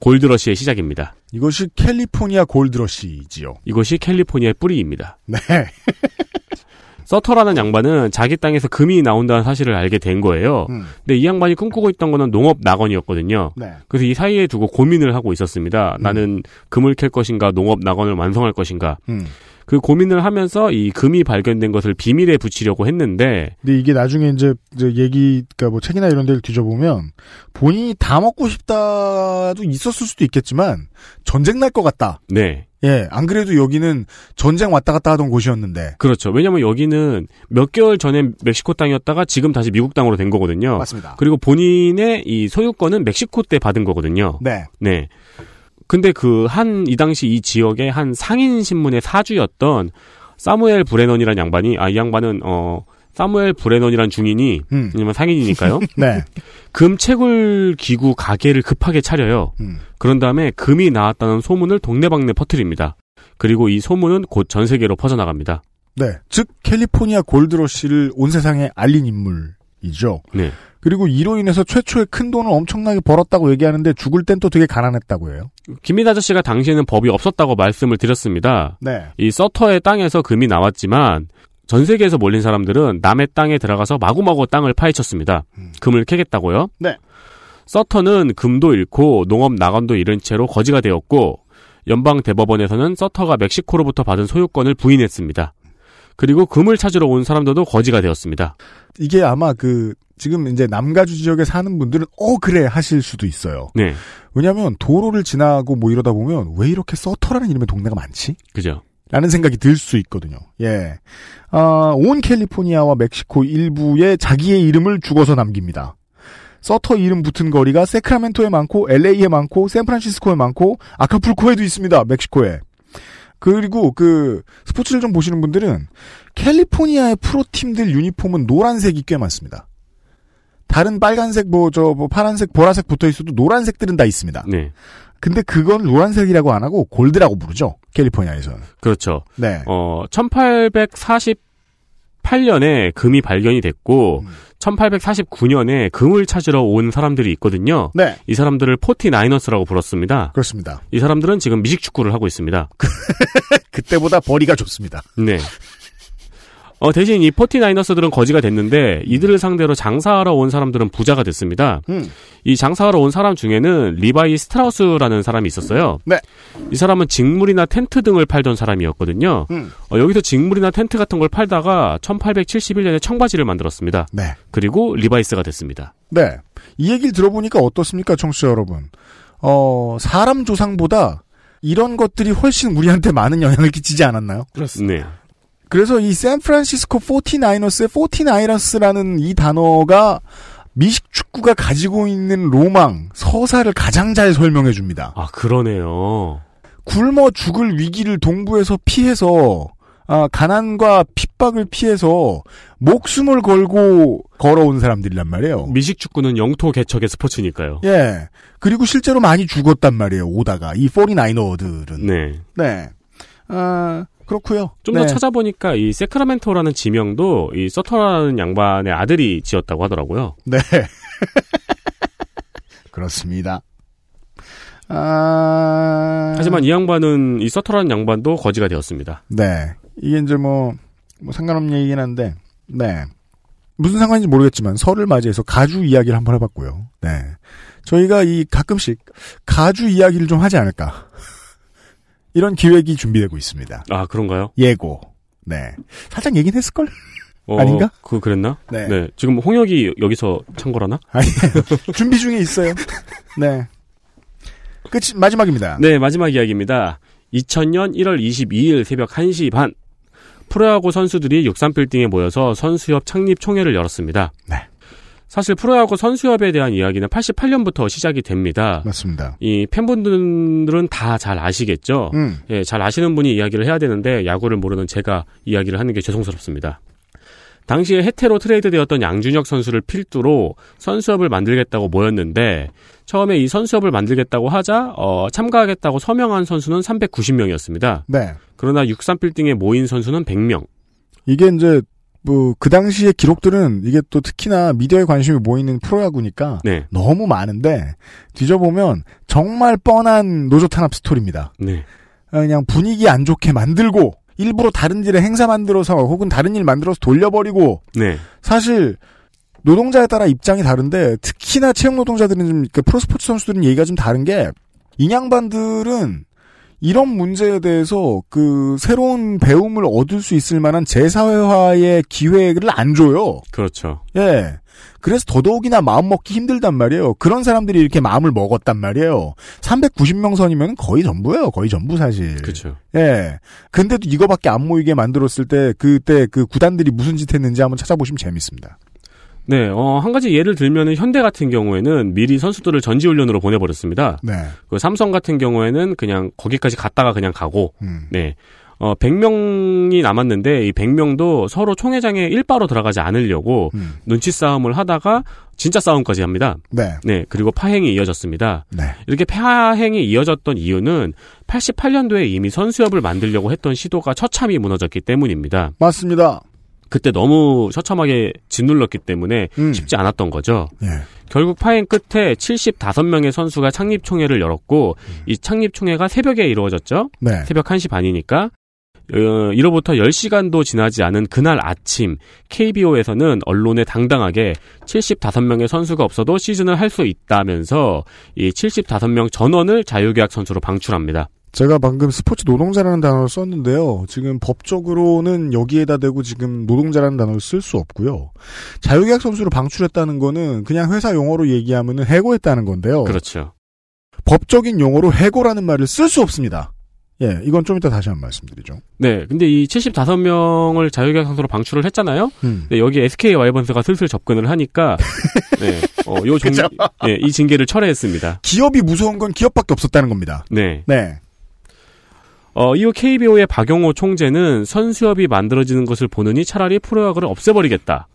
골드러시의 시작입니다. 이것이 캘리포니아 골드러시지요. 이것이 캘리포니아의 뿌리입니다. 네. 서터라는 양반은 자기 땅에서 금이 나온다는 사실을 알게 된 거예요. 음. 근데 이 양반이 꿈꾸고 있던 거는 농업 낙원이었거든요. 네. 그래서 이 사이에 두고 고민을 하고 있었습니다. 나는 금을 캘 것인가, 농업 낙원을 완성할 것인가. 음. 그 고민을 하면서 이 금이 발견된 것을 비밀에 붙이려고 했는데, 근데 이게 나중에 이제, 이제 얘기, 그니까 뭐 책이나 이런 데를 뒤져보면 본인이 다 먹고 싶다도 있었을 수도 있겠지만 전쟁 날 것 같다. 네. 예, 안 그래도 여기는 전쟁 왔다 갔다 하던 곳이었는데. 그렇죠. 왜냐면 여기는 몇 개월 전에 멕시코 땅이었다가 지금 다시 미국 땅으로 된 거거든요. 맞습니다. 그리고 본인의 이 소유권은 멕시코 때 받은 거거든요. 네. 네. 근데 그 한 이 당시 이 지역의 한 상인 신문의 사주였던 사무엘 브레넌이라는 양반이 아 이 양반은 어 사무엘 브레넌이란 중인이 음. 왜냐면 상인이니까요. 네. 금 채굴 기구 가게를 급하게 차려요. 음. 그런 다음에 금이 나왔다는 소문을 동네방네 퍼뜨립니다. 그리고 이 소문은 곧 전 세계로 퍼져나갑니다. 네. 즉, 캘리포니아 골드러시를 온 세상에 알린 인물이죠. 네. 그리고 이로 인해서 최초의 큰 돈을 엄청나게 벌었다고 얘기하는데 죽을 땐 또 되게 가난했다고 해요. 김민 아저씨가 당시에는 법이 없었다고 말씀을 드렸습니다. 네. 이 서터의 땅에서 금이 나왔지만 전 세계에서 몰린 사람들은 남의 땅에 들어가서 마구마구 땅을 파헤쳤습니다. 금을 캐겠다고요. 네. 서터는 금도 잃고 농업 낙원도 잃은 채로 거지가 되었고 연방 대법원에서는 서터가 멕시코로부터 받은 소유권을 부인했습니다. 그리고 금을 찾으러 온 사람들도 거지가 되었습니다. 이게 아마 그, 지금 이제 남가주 지역에 사는 분들은, 어, 그래, 하실 수도 있어요. 네, 왜냐면, 도로를 지나고 뭐 이러다 보면, 왜 이렇게 서터라는 이름의 동네가 많지? 그죠. 라는 생각이 들 수 있거든요. 예. 아, 온 캘리포니아와 멕시코 일부에 자기의 이름을 죽어서 남깁니다. 서터 이름 붙은 거리가 세크라멘토에 많고, LA에 많고, 샌프란시스코에 많고, 아카풀코에도 있습니다. 멕시코에. 그리고 그 스포츠를 좀 보시는 분들은 캘리포니아의 프로팀들 유니폼은 노란색이 꽤 많습니다. 다른 빨간색 뭐저뭐 파란색 보라색 붙어 있어도 노란색들은 다 있습니다. 네, 근데 그건 노란색이라고 안 하고 골드라고 부르죠. 캘리포니아에서는. 그렇죠. 네. 어, 1848년에 금이 발견이 됐고, 1849년에 금을 찾으러 온 사람들이 있거든요. 네. 이 사람들을 포티나이너스라고 불렀습니다. 그렇습니다. 이 사람들은 지금 미식 축구를 하고 있습니다. 그때보다 벌이가 좋습니다. 네. 어, 대신 이 forty-niners들은 거지가 됐는데 이들을 상대로 장사하러 온 사람들은 부자가 됐습니다. 음. 이 장사하러 온 사람 중에는 리바이 스트라우스라는 사람이 있었어요. 네. 이 사람은 직물이나 텐트 등을 팔던 사람이었거든요. 음. 어, 여기서 직물이나 텐트 같은 걸 팔다가 1871년에 청바지를 만들었습니다. 네. 그리고 리바이스가 됐습니다. 네. 이 얘기를 들어보니까 어떻습니까, 청취자 여러분? 어, 사람 조상보다 이런 것들이 훨씬 우리한테 많은 영향을 끼치지 않았나요? 그렇습니다. 네. 그래서 이 샌프란시스코 49ers의 49ers라는 이 단어가 미식 축구가 가지고 있는 로망, 서사를 가장 잘 설명해 줍니다. 아, 그러네요. 굶어 죽을 위기를 동부에서 피해서 아, 가난과 핍박을 피해서 목숨을 걸고 걸어온 사람들이란 말이에요. 미식 축구는 영토 개척의 스포츠니까요. 예. 그리고 실제로 많이 죽었단 말이에요. 오다가 이 49어들은. 네. 네. 아, 그렇고요. 좀더 네. 찾아보니까 이 세크라멘토라는 지명도 이 서터라는 양반의 아들이 지었다고 하더라고요. 네. 그렇습니다. 아... 하지만 이 양반은 이 서터라는 양반도 거지가 되었습니다. 네. 이게 이제 뭐, 뭐 상관없는 얘기긴 한데, 네. 무슨 상관인지 모르겠지만 설을 맞이해서 가주 이야기를 한번 해봤고요. 네. 저희가 이 가끔씩 가주 이야기를 좀 하지 않을까. 이런 기획이 준비되고 있습니다. 아 그런가요? 예고. 네. 살짝 얘기는 했을걸? 어, 아닌가? 그 그랬나? 네. 지금 홍역이 여기서 참고라나? 아니, 준비 중에 있어요. 네. 끝, 마지막입니다. 네, 마지막 이야기입니다. 2000년 1월 22일 새벽 1시 반. 프로야구 선수들이 63빌딩에 모여서 선수협 창립 총회를 열었습니다. 네. 사실 프로야구 선수협에 대한 이야기는 88년부터 시작이 됩니다. 맞습니다. 이 팬분들은 다 잘 아시겠죠? 음. 예, 잘 아시는 분이 이야기를 해야 되는데 야구를 모르는 제가 이야기를 하는 게 죄송스럽습니다. 당시에 해태로 트레이드되었던 양준혁 선수를 필두로 선수협을 만들겠다고 모였는데 처음에 이 선수협을 만들겠다고 하자 어, 참가하겠다고 서명한 선수는 390명이었습니다. 네. 그러나 63빌딩에 모인 선수는 100명. 이게 이제 뭐 그 당시의 기록들은 이게 또 특히나 미디어에 관심이 모이는 프로야구니까 네. 너무 많은데 뒤져보면 정말 뻔한 노조 탄압 스토리입니다. 네. 어, 그냥 분위기 안 좋게 만들고 일부러 다른 일에 행사 만들어서 혹은 다른 일 만들어서 돌려버리고 네. 사실 노동자에 따라 입장이 다른데 특히나 채용 노동자들은 좀그 프로스포츠 선수들은 얘기가 좀 다른 게 인양반들은 이런 문제에 대해서 그 새로운 배움을 얻을 수 있을 만한 재사회화의 기회를 안 줘요. 그렇죠. 예. 그래서 더더욱이나 마음 먹기 힘들단 말이에요. 그런 사람들이 이렇게 마음을 먹었단 말이에요. 390명 선이면 거의 전부예요. 거의 전부 사실. 그렇죠. 예. 근데도 이거밖에 안 모이게 만들었을 때 그때 그 구단들이 무슨 짓 했는지 한번 찾아보시면 재밌습니다. 네, 어, 한 가지 예를 들면은 현대 같은 경우에는 미리 선수들을 전지훈련으로 보내버렸습니다. 네. 그 삼성 같은 경우에는 그냥 거기까지 갔다가 그냥 가고, 음. 네. 어, 100명이 남았는데 이 100명도 서로 총회장에 일바로 들어가지 않으려고 음. 눈치 싸움을 하다가 진짜 싸움까지 합니다. 네. 네, 그리고 파행이 이어졌습니다. 네. 이렇게 파행이 이어졌던 이유는 88년도에 이미 선수협을 만들려고 했던 시도가 처참히 무너졌기 때문입니다. 맞습니다. 그때 너무 처참하게 짓눌렀기 때문에 음. 쉽지 않았던 거죠. 예. 결국 파행 끝에 75명의 선수가 창립총회를 열었고 이 창립총회가 새벽에 이루어졌죠. 네. 새벽 1시 반이니까 어, 이로부터 10시간도 지나지 않은 그날 아침 KBO에서는 언론에 당당하게 75명의 선수가 없어도 시즌을 할 수 있다면서 이 75명 전원을 자유계약 선수로 방출합니다. 제가 방금 스포츠 노동자라는 단어를 썼는데요. 지금 법적으로는 여기에다 대고 지금 노동자라는 단어를 쓸 수 없고요. 자유계약 선수를 방출했다는 거는 그냥 회사 용어로 얘기하면은 해고했다는 건데요. 그렇죠. 법적인 용어로 해고라는 말을 쓸 수 없습니다. 예, 이건 좀 이따 다시 한번 말씀드리죠. 네, 근데 이 75명을 자유계약 선수로 방출을 했잖아요. 음. 네, 여기 SK 와이번스가 슬슬 접근을 하니까 네, 어, 요 종, 그죠? 네, 이 징계를 철회했습니다. 기업이 무서운 건 기업밖에 없었다는 겁니다. 네. 네. 어, 이후 KBO의 박용호 총재는 선수협이 만들어지는 것을 보느니 차라리 프로야구를 없애버리겠다.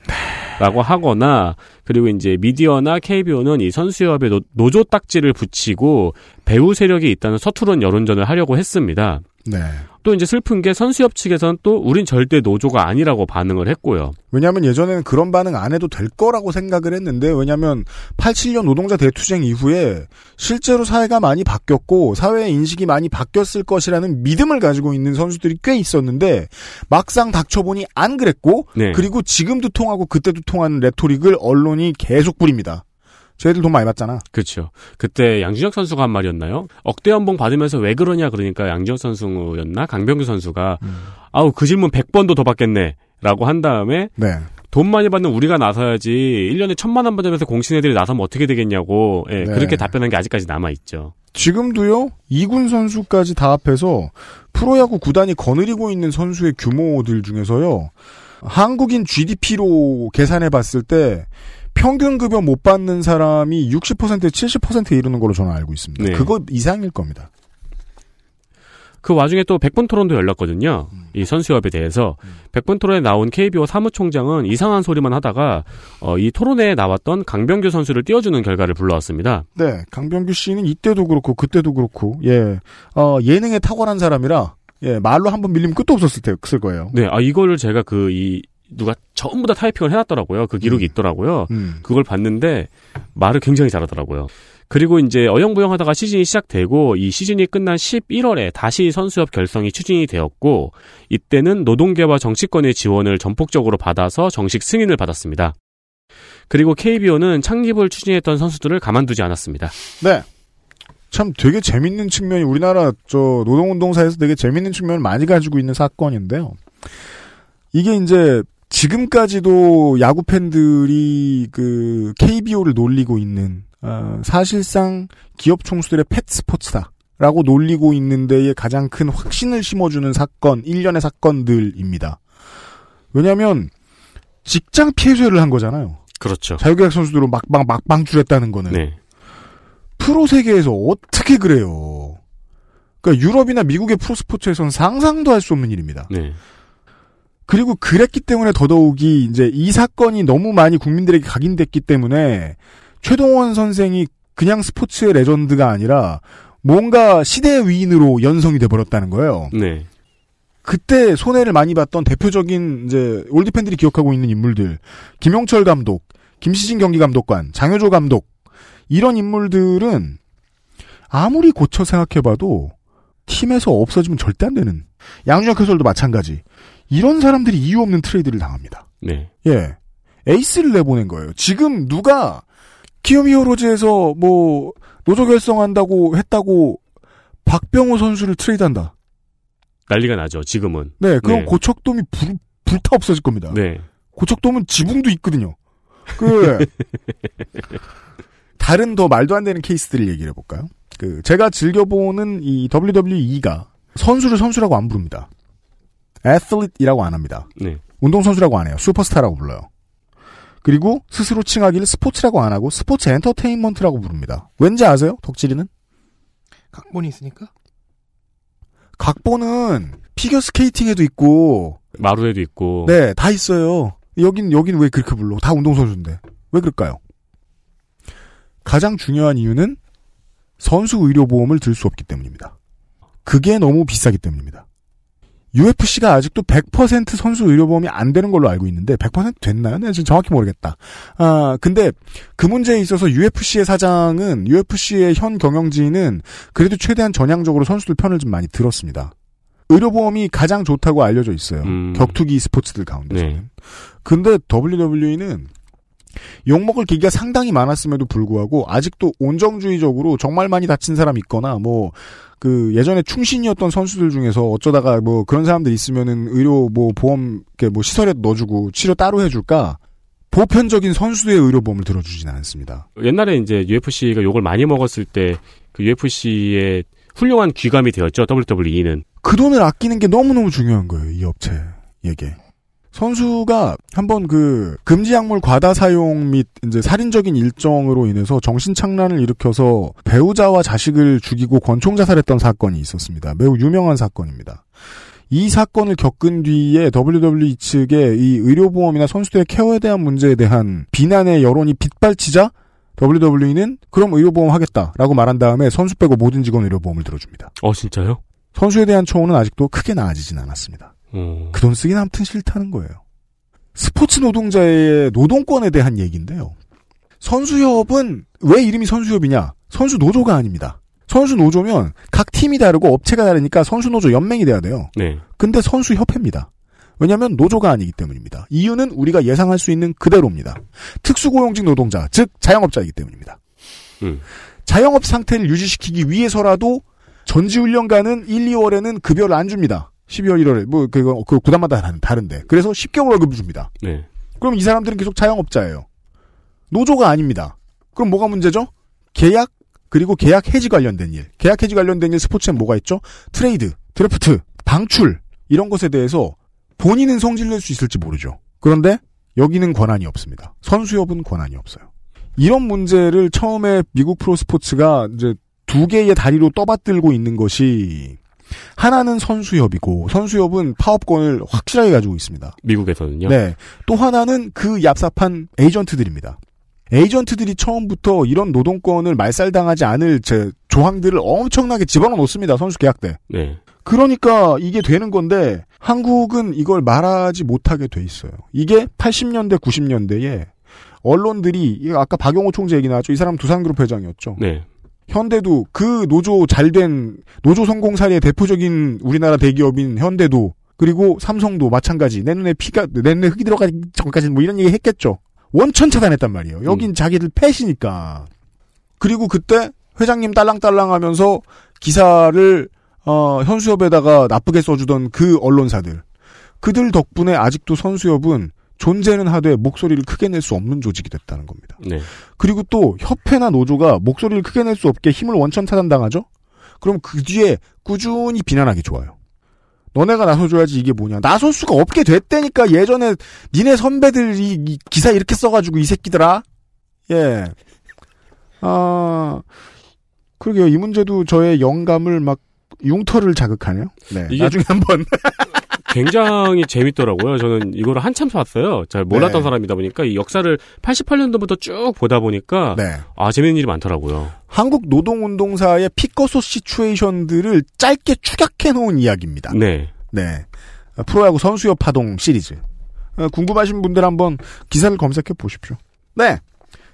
라고 하거나, 그리고 이제 미디어나 KBO는 이 선수협에 노, 노조 딱지를 붙이고 배후 세력이 있다는 서투른 여론전을 하려고 했습니다. 네. 또 이제 슬픈 게 선수협 측에서는 또 우린 절대 노조가 아니라고 반응을 했고요. 왜냐하면 예전에는 그런 반응 안 해도 될 거라고 생각을 했는데 왜냐하면 87년 노동자 대투쟁 이후에 실제로 사회가 많이 바뀌었고 사회의 인식이 많이 바뀌었을 것이라는 믿음을 가지고 있는 선수들이 꽤 있었는데 막상 닥쳐보니 안 그랬고 네. 그리고 지금도 통하고 그때도 통하는 레토릭을 언론이 계속 부립니다. 저희들 돈 많이 받잖아. 그렇죠. 그때 양준혁 선수가 한 말이었나요? 억대 연봉 받으면서 왜 그러냐 그러니까 양준혁 선수였나 강병규 선수가 아우 그 질문 100번도 더 받겠네. 라고 한 다음에 네. 돈 많이 받는 우리가 나서야지 1년에 천만 원 받으면서 공신 애들이 나서면 어떻게 되겠냐고 예, 네. 그렇게 답변한 게 아직까지 남아 있죠. 지금도요, 2군 선수까지 다 합해서 프로야구 구단이 거느리고 있는 선수의 규모들 중에서요, 한국인 GDP로 계산해 봤을 때 평균 급여 못 받는 사람이 60% 70%에 이르는 걸로 저는 알고 있습니다. 네. 그거 이상일 겁니다. 그 와중에 또 백분 토론도 열렸거든요. 이 선수협에 대해서 백분 토론에 나온 KBO 사무총장은 이상한 소리만 하다가 어, 이 토론회에 나왔던 강병규 선수를 띄워주는 결과를 불러왔습니다. 네, 강병규 씨는 이때도 그렇고 그때도 그렇고 예, 어, 예능에 탁월한 사람이라 예, 말로 한 번 밀리면 끝도 없었을 테, 없을 거예요. 네, 아 이거를 제가 그 이 누가 전부 다 타이핑을 해놨더라고요. 그 기록이 있더라고요. 음. 그걸 봤는데 말을 굉장히 잘하더라고요. 그리고 이제 어영부영하다가 시즌이 시작되고 이 시즌이 끝난 11월에 다시 선수협 결성이 추진이 되었고 이때는 노동계와 정치권의 지원을 전폭적으로 받아서 정식 승인을 받았습니다. 그리고 KBO는 창립을 추진했던 선수들을 가만두지 않았습니다. 네. 참 되게 재밌는 측면이 우리나라 저 노동운동사에서 되게 재밌는 측면을 많이 가지고 있는 사건인데요. 이게 이제 지금까지도 야구 팬들이 그 KBO를 놀리고 있는 어, 사실상 기업 총수들의 펫 스포츠다라고 놀리고 있는 데에 가장 큰 확신을 심어주는 사건, 일련의 사건들입니다. 왜냐하면 직장 피해죄를 한 거잖아요. 그렇죠. 자유계약 선수들로 막방 막방출했다는 거는 네. 프로 세계에서 어떻게 그래요? 그러니까 유럽이나 미국의 프로 스포츠에서는 상상도 할 수 없는 일입니다. 네. 그리고 그랬기 때문에 더더욱이 이제 이 사건이 너무 많이 국민들에게 각인됐기 때문에 최동원 선생이 그냥 스포츠의 레전드가 아니라 뭔가 시대의 위인으로 연성이 돼 버렸다는 거예요. 네. 그때 손해를 많이 봤던 대표적인 이제 올드 팬들이 기억하고 있는 인물들 김용철 감독, 김시진 경기 감독관, 장효조 감독 이런 인물들은 아무리 고쳐 생각해봐도 팀에서 없어지면 절대 안 되는 양준혁 해설도 마찬가지 이런 사람들이 이유 없는 트레이드를 당합니다. 네. 예, 에이스를 내보낸 거예요. 지금 누가 키움 히어로즈에서 뭐 노조 결성한다고 했다고 박병호 선수를 트레이드한다. 난리가 나죠. 지금은. 네, 그럼 네. 고척돔이 불, 불타 없어질 겁니다. 네. 고척돔은 지붕도 있거든요. 그 다른 더 말도 안 되는 케이스들을 얘기를 해볼까요? 그 제가 즐겨보는 이 WWE가 선수를 선수라고 안 부릅니다. 애슬릿이라고 안 합니다. 네. 운동선수라고 안 해요. 슈퍼스타라고 불러요. 그리고 스스로 칭하기를 스포츠라고 안 하고 스포츠 엔터테인먼트라고 부릅니다. 왠지 아세요? 덕질이는? 각본이 있으니까? 각본은 피겨 스케이팅에도 있고 마루에도 있고. 네, 다 있어요. 여긴, 여긴 왜 그렇게 불러? 다 운동선수인데. 왜 그럴까요? 가장 중요한 이유는 선수 의료 보험을 들 수 없기 때문입니다. 그게 너무 비싸기 때문입니다. UFC가 아직도 100% 선수 의료보험이 안 되는 걸로 알고 있는데 100% 됐나요? 네, 지금 정확히 모르겠다. 아, 근데 그 문제에 있어서 UFC의 사장은 UFC의 현 경영진은 그래도 최대한 전향적으로 선수들 편을 좀 많이 들었습니다. 의료보험이 가장 좋다고 알려져 있어요. 음. 격투기 스포츠들 가운데서는. 네. 근데 WWE는 욕먹을 기기가 상당히 많았음에도 불구하고 아직도 온정주의적으로 정말 많이 다친 사람 있거나 뭐 그 예전에 충신이었던 선수들 중에서 어쩌다가 뭐 그런 사람들 있으면은 의료 뭐 보험 뭐 시설에 넣어주고 치료 따로 해줄까 보편적인 선수의 의료보험을 들어주지는 않습니다. 옛날에 이제 UFC가 욕을 많이 먹었을 때 그 UFC의 훌륭한 귀감이 되었죠. WWE는. 그 돈을 아끼는 게 너무너무 중요한 거예요, 이 업체에게. 선수가 한번 그 금지 약물 과다 사용 및 이제 살인적인 일정으로 인해서 정신 착란을 일으켜서 배우자와 자식을 죽이고 권총 자살했던 사건이 있었습니다. 매우 유명한 사건입니다. 이 사건을 겪은 뒤에 WWE 측의 이 의료보험이나 선수들의 케어에 대한 문제에 대한 비난의 여론이 빗발치자 WWE는 그럼 의료보험 하겠다라고 말한 다음에 선수 빼고 모든 직원 의료보험을 들어줍니다. 어, 진짜요? 선수에 대한 처우는 아직도 크게 나아지진 않았습니다. 어. 그돈 쓰긴 아무튼 싫다는 거예요. 스포츠 노동자의 노동권에 대한 얘기인데요. 선수협은 왜 이름이 선수협이냐? 선수 노조가 아닙니다. 선수 노조면 각 팀이 다르고 업체가 다르니까 선수 노조 연맹이 돼야 돼요. 네. 근데 선수 협회입니다. 왜냐하면 노조가 아니기 때문입니다. 이유는 우리가 예상할 수 있는 그대로입니다. 특수고용직 노동자, 즉 자영업자이기 때문입니다. 음. 자영업 상태를 유지시키기 위해서라도 전지훈련가는 1, 2월에는 급여를 안 줍니다. 12월, 1월에 뭐 그거 그 구단마다 다른- 다른데 그래서 10개월 월급을 줍니다. 네. 그럼 이 사람들은 계속 자영업자예요. 노조가 아닙니다. 그럼 뭐가 문제죠? 계약 그리고 계약 해지 관련된 일, 계약 해지 관련된 일 스포츠엔 뭐가 있죠? 트레이드, 드래프트, 방출 이런 것에 대해서 본인은 성질 낼 수 있을지 모르죠. 그런데 여기는 권한이 없습니다. 선수협은 권한이 없어요. 이런 문제를 처음에 미국 프로스포츠가 이제 두 개의 다리로 떠받들고 있는 것이 하나는 선수협이고 선수협은 파업권을 확실하게 가지고 있습니다. 미국에서는요. 네. 또 하나는 그 얍삽한 에이전트들입니다. 에이전트들이 처음부터 이런 노동권을 말살당하지 않을 제 조항들을 엄청나게 집어넣어 놓습니다. 선수 계약 때. 네. 그러니까 이게 되는 건데 한국은 이걸 말하지 못하게 돼 있어요. 이게 80년대 90년대에 언론들이 이거 아까 박용호 총재 얘기 나왔죠. 이 사람 두산그룹 회장이었죠. 네. 현대도 그 노조 잘 된 노조 성공 사례의 대표적인 우리나라 대기업인 현대도 그리고 삼성도 마찬가지 내 눈에 피가 내 눈에 흙이 들어가기 전까지는 뭐 이런 얘기 했겠죠. 원천 차단했단 말이에요. 여긴 자기들 패시니까. 그리고 그때 회장님 딸랑딸랑하면서 기사를 어, 현수협에다가 나쁘게 써주던 그 언론사들 그들 덕분에 아직도 선수협은 존재는 하되 목소리를 크게 낼 수 없는 조직이 됐다는 겁니다. 네. 그리고 또 협회나 노조가 목소리를 크게 낼 수 없게 힘을 원천 차단당하죠? 그럼 그 뒤에 꾸준히 비난하기 좋아요. 너네가 나서줘야지 이게 뭐냐. 나설 수가 없게 됐다니까 예전에 니네 선배들이 이 기사 이렇게 써가지고 이 새끼들아. 예. 아, 그러게요. 이 문제도 저의 영감을 막 융터를 자극하네요. 네. 이게- 나중에 한번. 굉장히 재밌더라고요. 저는 이거를 한참 봤어요. 잘 몰랐던 네. 사람이다 보니까 이 역사를 88년도부터 쭉 보다 보니까 네. 아 재밌는 일이 많더라고요. 한국 노동운동사의 피커소 시츄에이션들을 짧게 축약해 놓은 이야기입니다. 네. 네. 프로야구 선수협 파동 시리즈. 어, 궁금하신 분들 한번 기사를 검색해 보십시오. 네.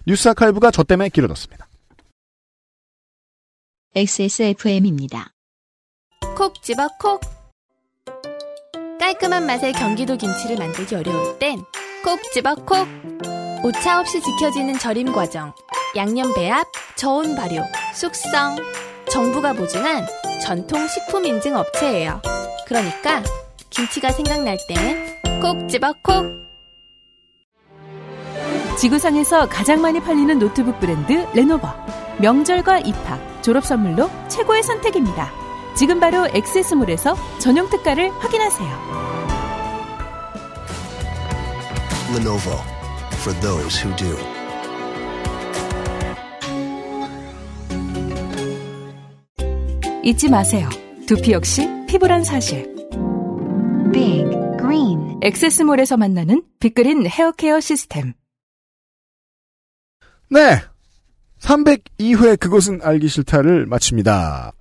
뉴스 아카이브가 저 때문에 길어졌습니다. XSFM입니다. 콕 집어 콕. 깔끔한 맛의 경기도 김치를 만들기 어려울 땐 콕 집어 콕. 오차 없이 지켜지는 절임 과정, 양념 배합, 저온 발효, 숙성. 정부가 보증한 전통 식품 인증 업체예요. 그러니까 김치가 생각날 땐 콕 집어 콕. 지구상에서 가장 많이 팔리는 노트북 브랜드 레노버. 명절과 입학, 졸업 선물로 최고의 선택입니다. 지금 바로 엑세스몰에서 전용 특가를 확인하세요. Lenovo for those who do. 잊지 마세요. 두피 역시 피부란 사실. Big Green 엑세스몰에서 만나는 빅그린 헤어케어 시스템. 네. 302회 그것은 알기 싫다를 마칩니다.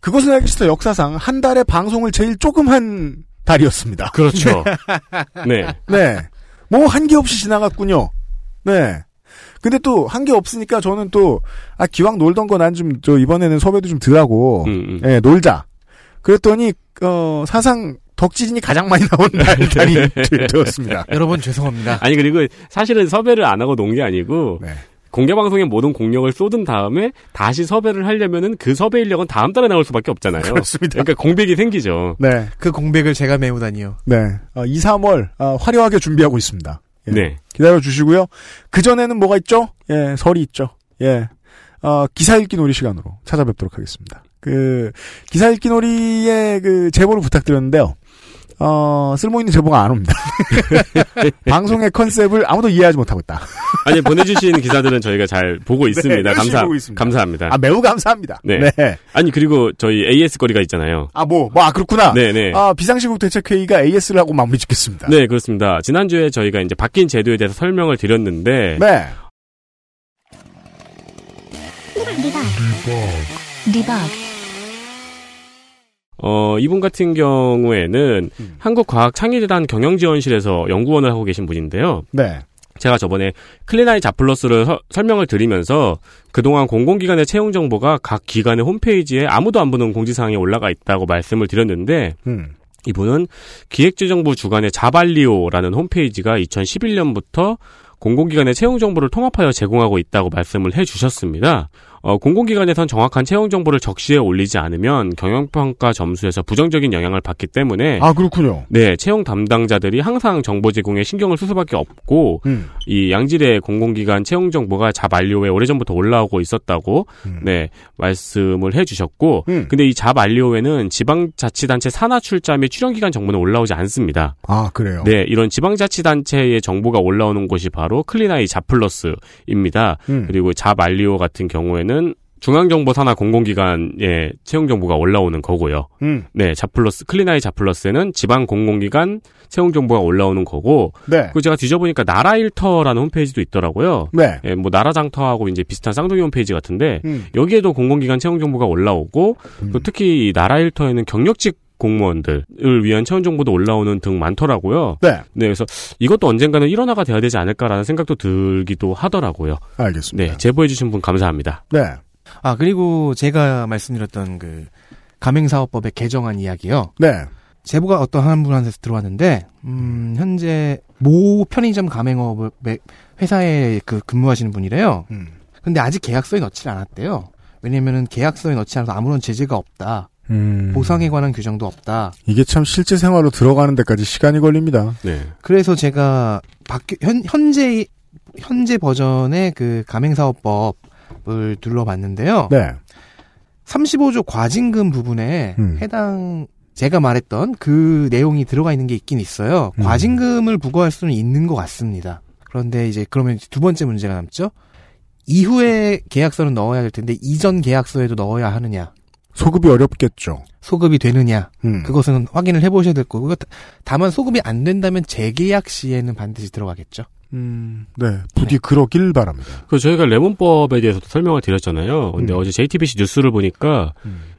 그것은 알기 싫다 역사상 한 달에 방송을 제일 조금 한 달이었습니다. 그렇죠. 네. 네. 뭐한게 없이 지나갔군요. 네. 근데 또 한 게 없으니까 저는 또, 아, 기왕 놀던 거 난 좀, 저 이번에는 섭외도 좀 덜하고, 음, 예, 놀자. 그랬더니, 어, 사상 덕질인이 가장 많이 나온 날, 달이 되- 되었습니다. 여러분 죄송합니다. 아니 그리고 사실은 섭외를 안 하고 논 게 아니고 네. 공개 방송에 모든 공력을 쏟은 다음에 다시 섭외를 하려면은 그 섭외 인력은 다음 달에 나올 수밖에 없잖아요. 그렇습니다. 그러니까 공백이 생기죠. 네. 그 공백을 제가 메우다니요. 네. 어, 2, 3월, 어, 화려하게 준비하고 있습니다. 예. 네. 기다려 주시고요. 그 전에는 뭐가 있죠? 예, 설이 있죠. 예. 어, 기사 읽기 놀이 시간으로 찾아뵙도록 하겠습니다. 그, 기사 읽기 놀이의 그 제보를 부탁드렸는데요. 어, 쓸모있는 제보가 안 옵니다. 방송의 컨셉을 아무도 이해하지 못하고 있다. 아니 보내주신 기사들은 저희가 잘 보고 있습니다. 네, 감사 보고 있습니다. 감사합니다. 아, 매우 감사합니다. 네. 네. 아니 그리고 저희 AS 거리가 있잖아요. 아, 뭐, 뭐, 아, 그렇구나. 네네. 아, 비상시국 대책회의가 AS를 하고 마무리 짓겠습니다. 네 그렇습니다. 지난주에 저희가 이제 바뀐 제도에 대해서 설명을 드렸는데 네. 리박 어, 이분 같은 경우에는 한국과학창의재단 경영지원실에서 연구원을 하고 계신 분인데요. 네. 제가 저번에 클리나이 자플러스를 서- 설명을 드리면서 그동안 공공기관의 채용 정보가 각 기관의 홈페이지에 아무도 안 보는 공지사항에 올라가 있다고 말씀을 드렸는데 음. 이분은 기획재정부 주관의 자발리오라는 홈페이지가 2011년부터 공공기관의 채용 정보를 통합하여 제공하고 있다고 말씀을 해주셨습니다. 어, 공공기관에선 정확한 채용 정보를 적시에 올리지 않으면 경영평가 점수에서 부정적인 영향을 받기 때문에 아 그렇군요. 네, 채용 담당자들이 항상 정보 제공에 신경을 쓸 수밖에 없고 음. 이 양질의 공공기관 채용 정보가 자만료에 오래전부터 올라오고 있었다고 음. 네 말씀을 해주셨고 근데 이 자만료에는 지방자치단체 산하 출자 및 출연기관 정보는 올라오지 않습니다. 아 그래요. 네, 이런 지방자치단체의 정보가 올라오는 곳이 바로 클리나이 자플러스입니다. 음. 그리고 자만리오 같은 경우에는 중앙정보 산하 공공기관의 채용 정보가 올라오는 거고요. 음. 네, 자플러스 클리나이 자플러스에는 지방 공공기관 채용 정보가 올라오는 거고. 네. 그 제가 뒤져보니까 나라일터라는 홈페이지도 있더라고요. 네. 예, 뭐 나라장터하고 이제 비슷한 쌍둥이 홈페이지 같은데 음. 여기에도 공공기관 채용 정보가 올라오고 또 특히 이 나라일터에는 경력직 공무원들을 위한 채용 정보도 올라오는 등 많더라고요. 네. 그래서 이것도 언젠가는 일원화가 돼야 되지 않을까라는 생각도 들기도 하더라고요. 알겠습니다. 네, 제보해주신 분 감사합니다. 네. 아 그리고 제가 말씀드렸던 그 가맹사업법의 개정안 이야기요. 네. 제보가 어떤 한 분한테서 들어왔는데 음, 현재 모 편의점 가맹업의 회사에 그 근무하시는 분이래요. 음. 근데 아직 계약서에 넣지 않았대요. 왜냐면은 계약서에 넣지 않아서 아무런 제재가 없다. 음. 보상에 관한 규정도 없다. 이게 참 실제 생활로 들어가는 데까지 시간이 걸립니다. 네. 그래서 제가 바뀌, 현, 현재 현재 버전의 그 가맹사업법을 둘러봤는데요. 네. 35조 과징금 부분에 음. 해당 제가 말했던 그 내용이 들어가 있는 게 있긴 있어요. 음. 과징금을 부과할 수는 있는 것 같습니다. 그런데 이제 그러면 두 번째 문제가 남죠. 이후에 계약서는 넣어야 될 텐데 이전 계약서에도 넣어야 하느냐, 소급이 어렵겠죠. 소급이 되느냐, 음. 그것은 확인을 해보셔야 될 거고 다- 다만 소급이 안 된다면 재계약 시에는 반드시 들어가겠죠. 음. 네. 부디 그러길 바랍니다. 그 저희가 레몬법에 대해서도 설명을 드렸잖아요. 근데 음. 어제 JTBC 뉴스를 보니까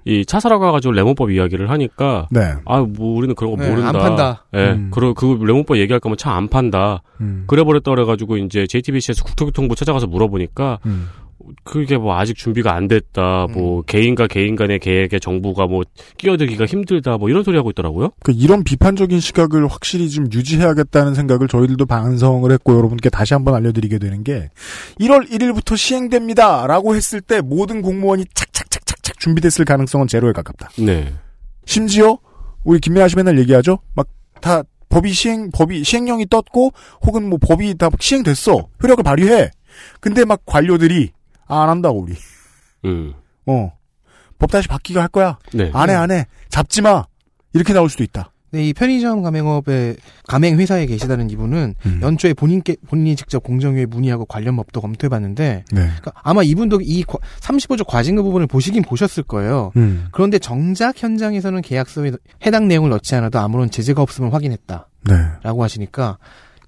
이차 사러 가가지고 레몬법 이야기를 하니까 네. 아뭐 우리는 그런 거 네, 모른다. 안 판다. 예, 음. 그러 그 레몬법 얘기할 거면 차 안 판다. 음. 그래 버렸다 그래가지고 이제 JTBC에서 국토교통부 찾아가서 물어보니까 음. 그게 뭐 아직 준비가 안 됐다. 뭐 개인과 개인 간의 계획에 정부가 뭐 끼어들기가 힘들다. 뭐 이런 소리 하고 있더라고요. 그 이런 비판적인 시각을 확실히 좀 유지해야겠다는 생각을 저희들도 반성을 했고 여러분께 다시 한번 알려드리게 되는 게 1월 1일부터 시행됩니다라고 했을 때 모든 공무원이 착착착착착 준비됐을 가능성은 제로에 가깝다. 네. 심지어 우리 김민아 씨 맨날 얘기하죠. 막 다 법이 시행 법이 시행령이 떴고 혹은 뭐 법이 다 시행됐어 효력을 발휘해. 근데 막 관료들이 아, 안 한다고 우리. 음. 어. 법 다시 바뀌게 할 거야. 네. 안 해, 안 해. 잡지 마. 이렇게 나올 수도 있다. 네, 이 편의점 가맹업에 가맹 회사에 계시다는 이분은 음. 연초에 본인께 본인이 직접 공정위에 문의하고 관련 법도 검토해봤는데 네. 그러니까 아마 이분도 이 과- 35조 과징금 부분을 보시긴 보셨을 거예요. 음. 그런데 정작 현장에서는 계약서에 해당 내용을 넣지 않아도 아무런 제재가 없음을 확인했다라고 네. 하시니까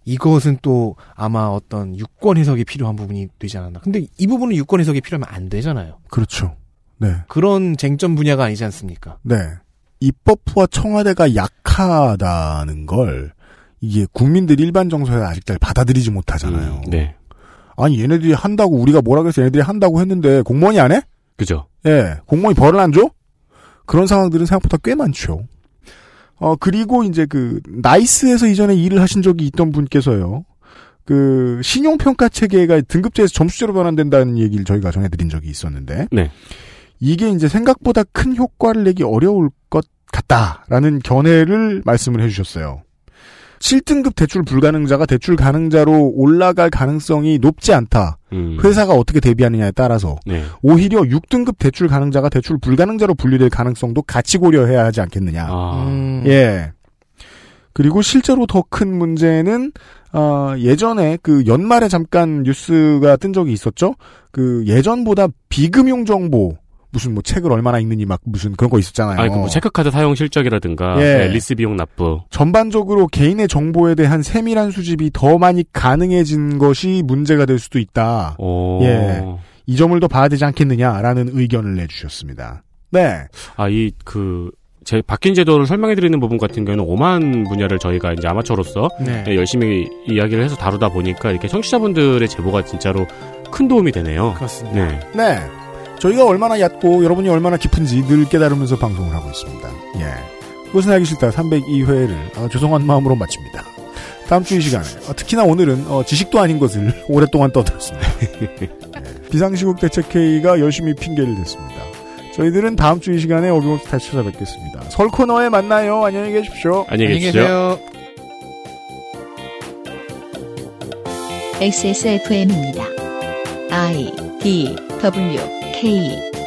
이것은 또 아마 어떤 유권 해석이 필요한 부분이 되지 않았나. 근데 이 부분은 유권 해석이 필요하면 안 되잖아요. 그렇죠. 네. 그런 쟁점 분야가 아니지 않습니까? 네. 입법부와 청와대가 약하다는 걸 이게 국민들 일반 정서에 아직 잘 받아들이지 못하잖아요. 네. 아니 얘네들이 한다고 우리가 뭐라 그래서 얘네들이 한다고 했는데 공무원이 안 해? 그죠. 예, 공무원이 벌을 안 줘? 그런 상황들은 생각보다 꽤 많죠. 어, 그리고 이제 그, 나이스에서 이전에 일을 하신 적이 있던 분께서요. 그, 신용평가 체계가 등급제에서 점수제로 변환된다는 얘기를 저희가 전해드린 적이 있었는데. 네. 이게 이제 생각보다 큰 효과를 내기 어려울 것 같다라는 견해를 말씀을 해주셨어요. 7등급 대출 불가능자가 대출 가능자로 올라갈 가능성이 높지 않다. 음. 회사가 어떻게 대비하느냐에 따라서 네. 오히려 6등급 대출 가능자가 대출 불가능자로 분류될 가능성도 같이 고려해야 하지 않겠느냐. 아. 음. 예. 그리고 실제로 더 큰 문제는 어, 예전에 그 연말에 잠깐 뉴스가 뜬 적이 있었죠. 그 예전보다 비금융 정보 무슨 뭐 책을 얼마나 읽느니 막 무슨 그런 거 있었잖아요. 아니, 그 뭐 체크카드 사용 실적이라든가 예. 네, 리스 비용 납부. 전반적으로 개인의 정보에 대한 세밀한 수집이 더 많이 가능해진 것이 문제가 될 수도 있다. 오. 예. 이 점을 더 봐야 되지 않겠느냐라는 의견을 내주셨습니다. 네. 아, 이, 그, 제, 바뀐 제도를 설명해드리는 부분 같은 경우는 오만 분야를 저희가 이제 아마추어로서 네. 네, 열심히 이야기를 해서 다루다 보니까 이렇게 청취자분들의 제보가 진짜로 큰 도움이 되네요. 그렇습니다. 네. 네. 저희가 얼마나 얕고 여러분이 얼마나 깊은지 늘 깨달으면서 방송을 하고 있습니다. 예. 그것은 알기 싫다. 302회를 아, 죄송한 마음으로 마칩니다. 다음 주 이 시간에 아, 특히나 오늘은 어, 지식도 아닌 것을 오랫동안 떠들었습니다. 예. 비상시국 대책회의가 열심히 핑계를 댔습니다. 저희들은 다음 주 이 시간에 어김없이 다시 찾아뵙겠습니다. 설 코너에 만나요. 안녕히 계십시오. 안녕히 계세요. XSFM입니다. I D W K